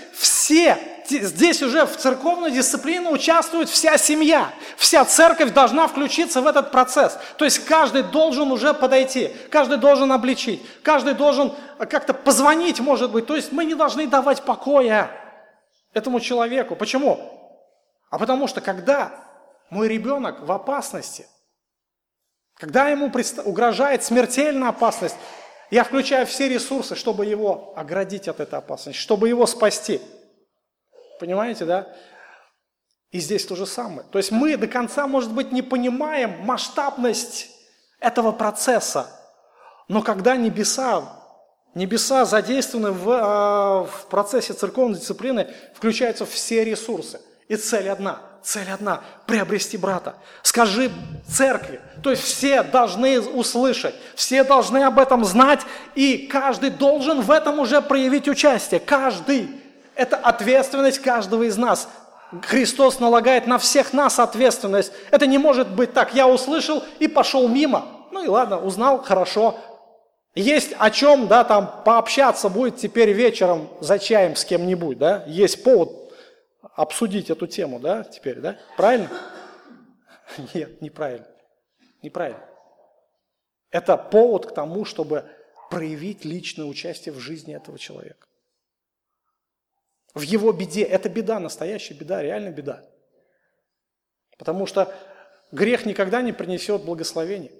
здесь уже в церковной дисциплине участвует вся семья. Вся церковь должна включиться в этот процесс. То есть каждый должен уже подойти, каждый должен обличить, каждый должен как-то позвонить, может быть. То есть мы не должны давать покоя этому человеку. Почему? А потому что когда мой ребенок в опасности, когда ему угрожает смертельная опасность, я включаю все ресурсы, чтобы его оградить от этой опасности, чтобы его спасти. Понимаете, да? И здесь то же самое. То есть мы до конца, может быть, не понимаем масштабность этого процесса. Но когда небеса, небеса задействованы в, а, в процессе церковной дисциплины, включаются все ресурсы. И цель одна – Цель одна – приобрести брата. Скажи церкви. То есть все должны услышать, все должны об этом знать, и каждый должен в этом уже проявить участие. Каждый. Это ответственность каждого из нас. Христос налагает на всех нас ответственность. Это не может быть так, я услышал и пошел мимо. Ну и ладно, узнал, хорошо. Есть о чем, да, там пообщаться будет теперь вечером за чаем с кем-нибудь, да, есть повод обсудить эту тему, да, теперь, да? Правильно? Нет, неправильно. Неправильно. Это повод к тому, чтобы проявить личное участие в жизни этого человека. В его беде. Это беда, настоящая беда, реальная беда. Потому что грех никогда не принесет благословения.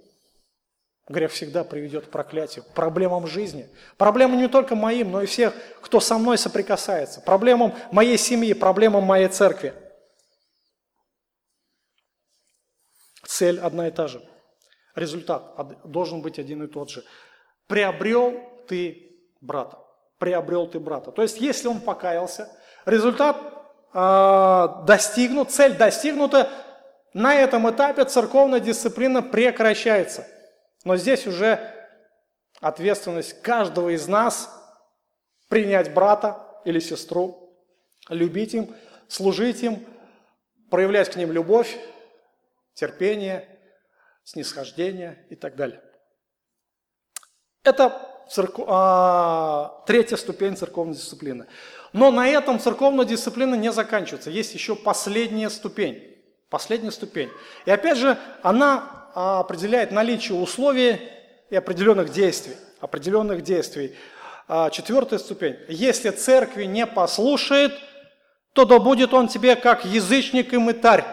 Грех всегда приведет к проклятию, к проблемам жизни. Проблемам не только моим, но и всех, кто со мной соприкасается. Проблемам моей семьи, проблемам моей церкви. Цель одна и та же. Результат должен быть один и тот же. Приобрел ты брата. Приобрел ты брата. То есть, если он покаялся, результат э, достигнут, цель достигнута, на этом этапе церковная дисциплина прекращается – но здесь уже ответственность каждого из нас принять брата или сестру, любить им, служить им, проявлять к ним любовь, терпение, снисхождение и так далее. Это церкв... а, третья ступень церковной дисциплины. Но на этом церковная дисциплина не заканчивается. Есть еще последняя ступень. Последняя ступень. И опять же, она а, определяет наличие условий и определенных действий. Определенных действий. А, четвертая ступень. Если церкви не послушает, то да будет он тебе как язычник и мытарь.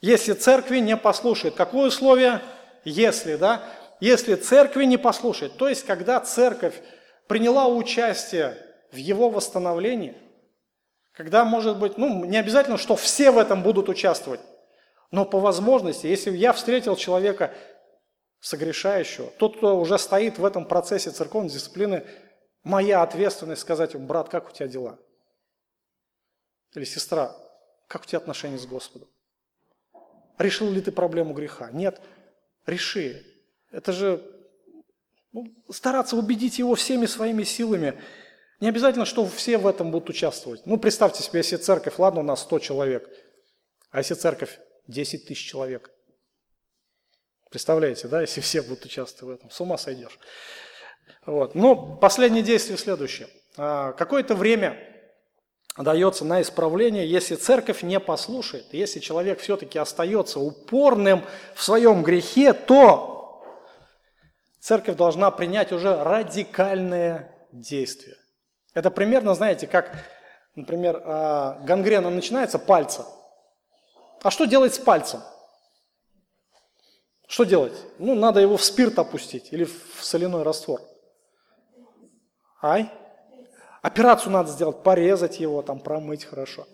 Если церкви не послушает. Какое условие? Если, да? Если церкви не послушает. То есть, когда церковь приняла участие в его восстановлении, когда, может быть, ну, не обязательно, что все в этом будут участвовать, но по возможности, если я встретил человека согрешающего, тот, кто уже стоит в этом процессе церковной дисциплины, моя ответственность сказать ему, брат, как у тебя дела? Или сестра, как у тебя отношения с Господом? Решил ли ты проблему греха? Нет. Реши. Это же ну, стараться убедить его всеми своими силами. Не обязательно, что все в этом будут участвовать. Ну, представьте себе, если церковь, ладно, у нас 100 человек, а если церковь 10 тысяч человек. Представляете, да, если все будут участвовать в этом, с ума сойдешь. Вот. Но последнее действие следующее. А, какое-то время дается на исправление, если церковь не послушает, если человек все-таки остается упорным в своем грехе, то церковь должна принять уже радикальное действие. Это примерно, знаете, как, например, а, гангрена начинается пальца – а что делать с пальцем? Что делать? Ну, надо его в спирт опустить или в соляной раствор. Ай? Операцию надо сделать, порезать его, там, промыть хорошо.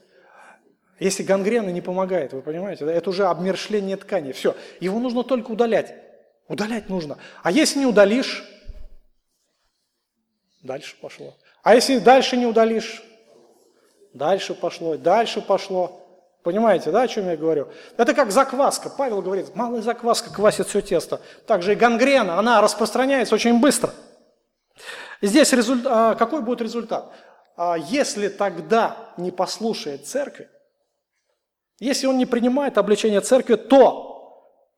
Если гангрена не помогает, вы понимаете, это уже обмершление ткани. Все, его нужно только удалять. Удалять нужно. А если не удалишь, дальше пошло. А если дальше не удалишь, дальше пошло, дальше пошло. Понимаете, да, о чем я говорю? Это как закваска. Павел говорит, малая закваска квасит все тесто. Также и гангрена, она распространяется очень быстро. Здесь результат, какой будет результат? А если тогда не послушает церкви, если он не принимает обличение церкви, то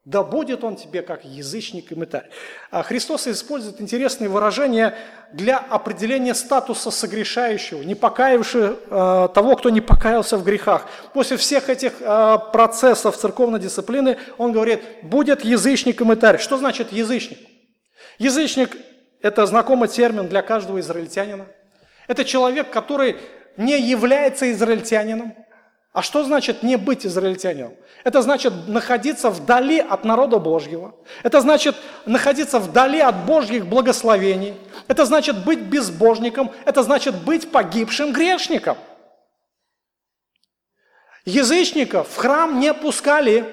да будет он тебе как язычник и мытарь. А Христос использует интересные выражения для определения статуса согрешающего, не покаявшего э, того, кто не покаялся в грехах. После всех этих э, процессов церковной дисциплины он говорит, будет язычник и мытарь. Что значит язычник? Язычник – это знакомый термин для каждого израильтянина. Это человек, который не является израильтянином, а что значит не быть израильтянином? Это значит находиться вдали от народа Божьего. Это значит находиться вдали от Божьих благословений. Это значит быть безбожником. Это значит быть погибшим грешником. Язычников в храм не пускали.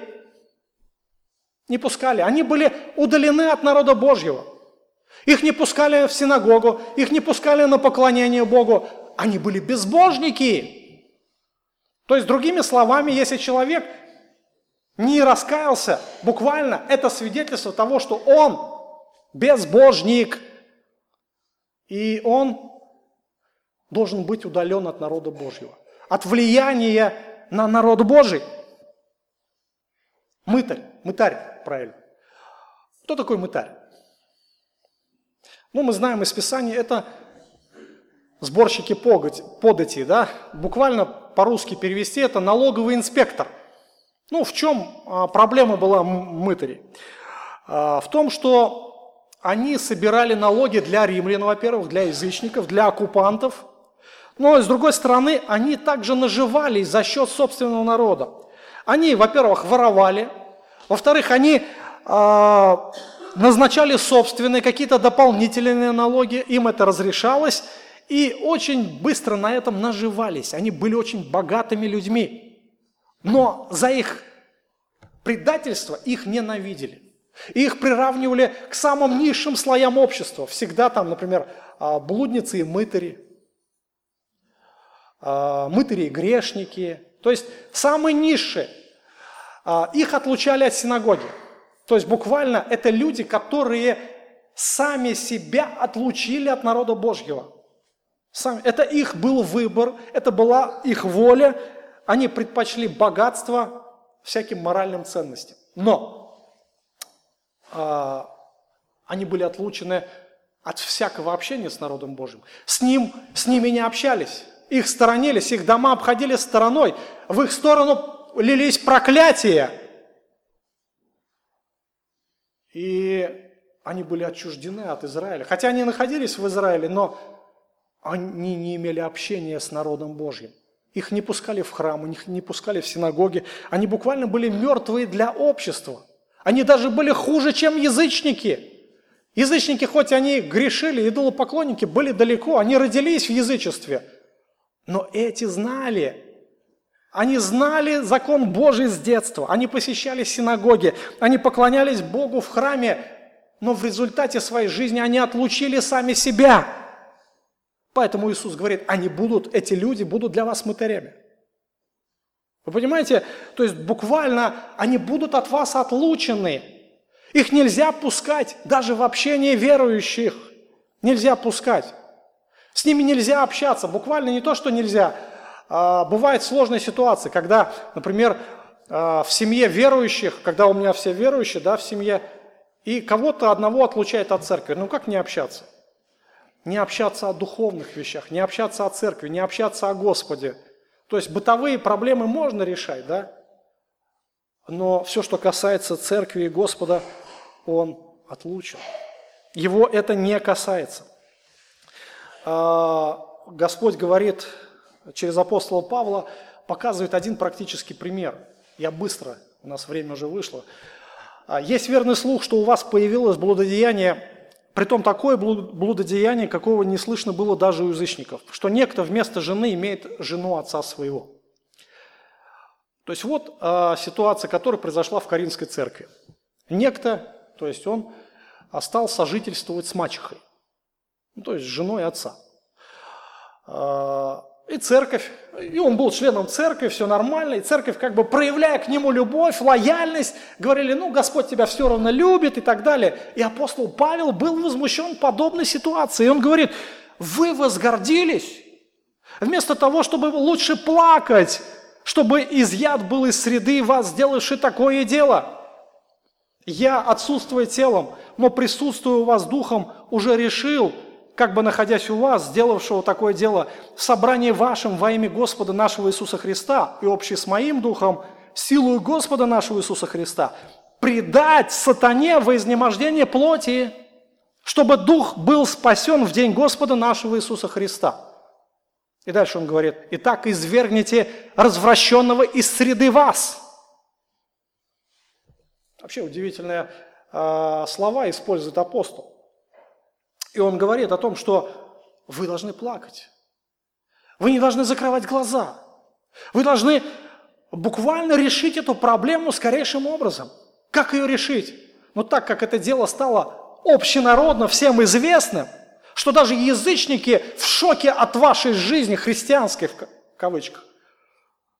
Не пускали. Они были удалены от народа Божьего. Их не пускали в синагогу, их не пускали на поклонение Богу. Они были безбожники. То есть, другими словами, если человек не раскаялся, буквально это свидетельство того, что он безбожник, и он должен быть удален от народа Божьего, от влияния на народ Божий. Мытарь, мытарь, правильно. Кто такой мытарь? Ну, мы знаем из Писания, это сборщики подати, да, буквально по-русски перевести это налоговый инспектор. Ну, в чем а, проблема была мытарей? А, в том, что они собирали налоги для римлян, во-первых, для язычников, для оккупантов, но, с другой стороны, они также наживались за счет собственного народа. Они, во-первых, воровали, во-вторых, они э, назначали собственные какие-то дополнительные налоги, им это разрешалось, и очень быстро на этом наживались. Они были очень богатыми людьми. Но за их предательство их ненавидели. их приравнивали к самым низшим слоям общества. Всегда там, например, а, блудницы и мытари, а, мытари и грешники. То есть самые низшие. А, их отлучали от синагоги. То есть буквально это люди, которые сами себя отлучили от народа Божьего. Сами. Это их был выбор, это была их воля. Они предпочли богатство всяким моральным ценностям. Но э, они были отлучены от всякого общения с народом Божьим. С, ним, с ними не общались, их сторонились, их дома обходили стороной. В их сторону лились проклятия. И они были отчуждены от Израиля. Хотя они находились в Израиле, но они не имели общения с народом Божьим. Их не пускали в храм, их не пускали в синагоги. Они буквально были мертвые для общества. Они даже были хуже, чем язычники. Язычники, хоть они грешили, идолопоклонники, были далеко, они родились в язычестве. Но эти знали, они знали закон Божий с детства, они посещали синагоги, они поклонялись Богу в храме, но в результате своей жизни они отлучили сами себя – Поэтому Иисус говорит, они будут, эти люди будут для вас мытарями. Вы понимаете? То есть буквально они будут от вас отлучены. Их нельзя пускать даже в общение верующих. Нельзя пускать. С ними нельзя общаться. Буквально не то, что нельзя. А, бывают сложные ситуации, когда, например, а, в семье верующих, когда у меня все верующие, да, в семье, и кого-то одного отлучает от церкви. Ну как не общаться? Не общаться о духовных вещах, не общаться о церкви, не общаться о Господе. То есть бытовые проблемы можно решать, да? Но все, что касается церкви и Господа, он отлучен. Его это не касается. А, Господь говорит через апостола Павла, показывает один практический пример. Я быстро, у нас время уже вышло. А, есть верный слух, что у вас появилось блудодеяние Притом такое блудодеяние, какого не слышно было даже у язычников, что некто вместо жены имеет жену отца своего. То есть вот э, ситуация, которая произошла в Каринской церкви. Некто, то есть он стал сожительствовать с мачехой, ну, то есть с женой отца. Э, и церковь, и он был членом церкви, все нормально, и церковь, как бы проявляя к нему любовь, лояльность, говорили, ну, Господь тебя все равно любит и так далее. И апостол Павел был возмущен подобной ситуацией. И он говорит, вы возгордились, вместо того, чтобы лучше плакать, чтобы изъят был из среды вас, сделавший такое дело. Я, отсутствуя телом, но присутствую у вас духом, уже решил – как бы находясь у вас, сделавшего такое дело, в собрании вашем во имя Господа нашего Иисуса Христа и общий с моим духом, силою Господа нашего Иисуса Христа, предать сатане во изнемождение плоти, чтобы дух был спасен в день Господа нашего Иисуса Христа. И дальше он говорит, «Итак, извергните развращенного из среды вас». Вообще удивительные э, слова использует апостол. И он говорит о том, что вы должны плакать. Вы не должны закрывать глаза. Вы должны буквально решить эту проблему скорейшим образом. Как ее решить? Ну так как это дело стало общенародно, всем известным, что даже язычники в шоке от вашей жизни, христианской в кавычках,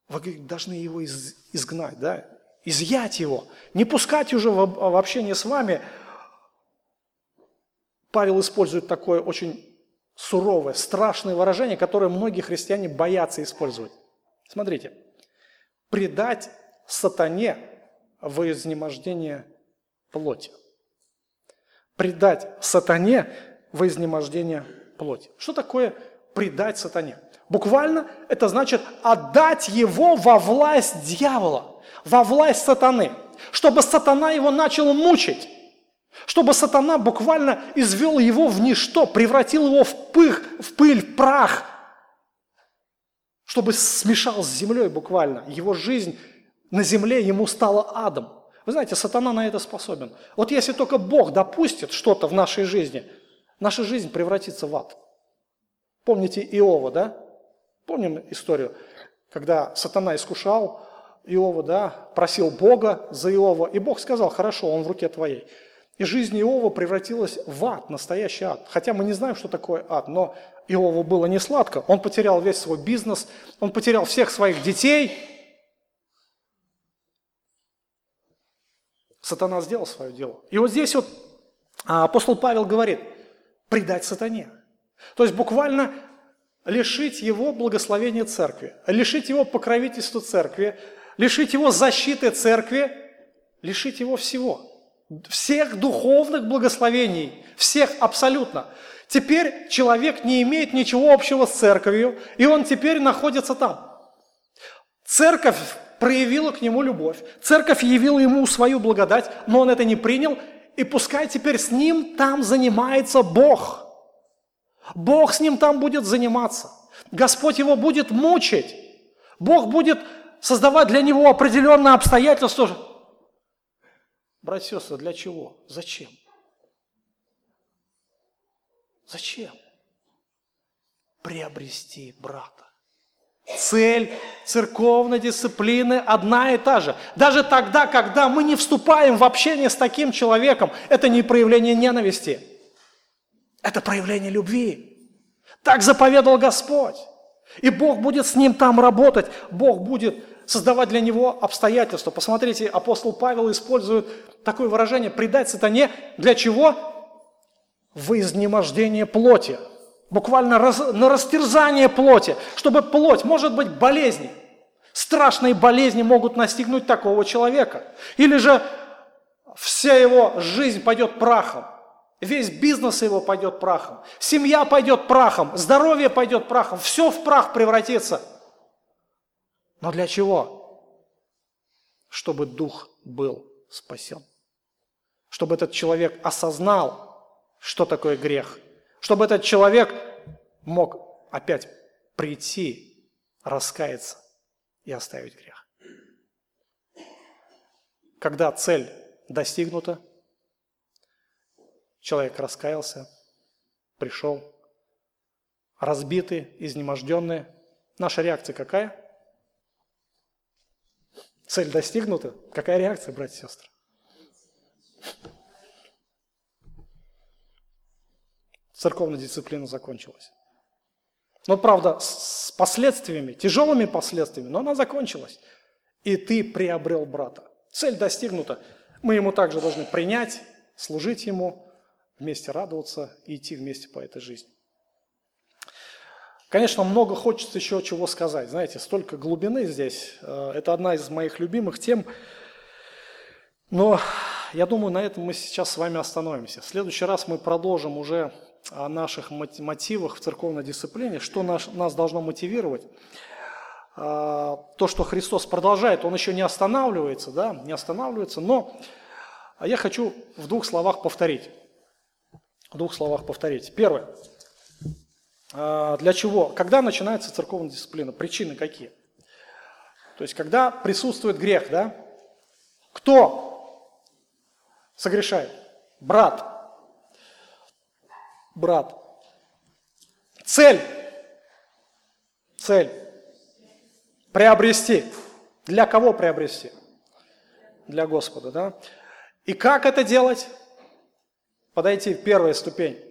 вы должны его из, изгнать, да? изъять его, не пускать уже в, в общение с вами, Павел использует такое очень суровое, страшное выражение, которое многие христиане боятся использовать. Смотрите, предать сатане во изнемождение плоти. Предать сатане во изнемождение плоти. Что такое предать сатане? Буквально это значит отдать его во власть дьявола, во власть сатаны, чтобы сатана его начал мучить чтобы сатана буквально извел его в ничто, превратил его в пых, в пыль, в прах, чтобы смешал с землей буквально. Его жизнь на земле ему стала адом. Вы знаете, сатана на это способен. Вот если только Бог допустит что-то в нашей жизни, наша жизнь превратится в ад. Помните Иова, да? Помним историю, когда сатана искушал Иова, да, просил Бога за Иова, и Бог сказал, хорошо, он в руке твоей. И жизнь Иова превратилась в ад, настоящий ад. Хотя мы не знаем, что такое ад, но Иову было не сладко. Он потерял весь свой бизнес, он потерял всех своих детей. Сатана сделал свое дело. И вот здесь вот а, апостол Павел говорит, предать сатане. То есть буквально лишить его благословения церкви, лишить его покровительства церкви, лишить его защиты церкви, лишить его всего – всех духовных благословений, всех абсолютно. Теперь человек не имеет ничего общего с церковью, и он теперь находится там. Церковь проявила к нему любовь, церковь явила ему свою благодать, но он это не принял, и пускай теперь с ним там занимается Бог. Бог с ним там будет заниматься. Господь его будет мучить. Бог будет создавать для него определенные обстоятельства, Братья сестры, для чего? Зачем? Зачем? Приобрести брата. Цель церковной дисциплины одна и та же. Даже тогда, когда мы не вступаем в общение с таким человеком, это не проявление ненависти, это проявление любви. Так заповедал Господь. И Бог будет с ним там работать. Бог будет создавать для него обстоятельства. Посмотрите, апостол Павел использует такое выражение «предать сатане» для чего? В изнемождение плоти. Буквально раз, на растерзание плоти, чтобы плоть, может быть, болезни. Страшные болезни могут настигнуть такого человека. Или же вся его жизнь пойдет прахом. Весь бизнес его пойдет прахом. Семья пойдет прахом. Здоровье пойдет прахом. Все в прах превратится – но для чего? Чтобы дух был спасен. Чтобы этот человек осознал, что такое грех. Чтобы этот человек мог опять прийти, раскаяться и оставить грех. Когда цель достигнута, человек раскаялся, пришел, разбитый, изнеможденный. Наша реакция какая? Цель достигнута. Какая реакция, братья и сестры? Церковная дисциплина закончилась. Но, правда, с последствиями, тяжелыми последствиями, но она закончилась. И ты приобрел брата. Цель достигнута. Мы ему также должны принять, служить ему, вместе радоваться и идти вместе по этой жизни. Конечно, много хочется еще чего сказать. Знаете, столько глубины здесь. Э, это одна из моих любимых тем. Но я думаю, на этом мы сейчас с вами остановимся. В следующий раз мы продолжим уже о наших мотивах в церковной дисциплине, что нас, нас должно мотивировать. А, то, что Христос продолжает, Он еще не останавливается, да, не останавливается, но я хочу в двух словах повторить. В двух словах повторить. Первое. А, для чего? Когда начинается церковная дисциплина? Причины какие? То есть, когда присутствует грех, да? Кто согрешает? Брат, брат. Цель. Цель. Приобрести. Для кого приобрести? Для Господа, да? И как это делать? Подойти в первую ступень.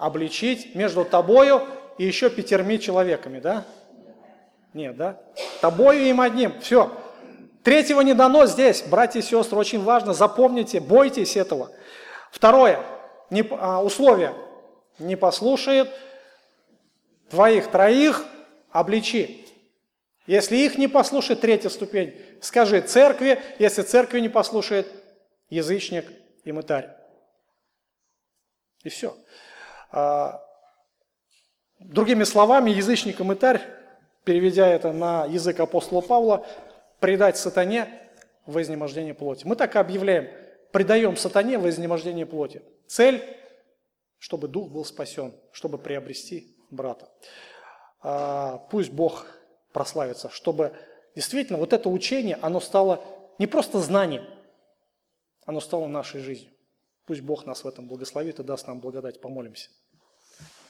Обличить между тобою и еще пятерми человеками, да? Нет, да? Тобою им одним. Все. Третьего не дано здесь, братья и сестры, очень важно, запомните, бойтесь этого. Второе, не, а, условие не послушает, твоих троих обличи. Если их не послушает, третья ступень, скажи церкви, если церкви не послушает, язычник и мытарь. И все. А, другими словами, язычник и мытарь, переведя это на язык апостола Павла, предать сатане в изнемождение плоти. Мы так и объявляем, предаем сатане в изнемождение плоти. Цель чтобы дух был спасен, чтобы приобрести брата. А, пусть Бог прославится, чтобы действительно вот это учение, оно стало не просто знанием, оно стало нашей жизнью. Пусть Бог нас в этом благословит и даст нам благодать. Помолимся.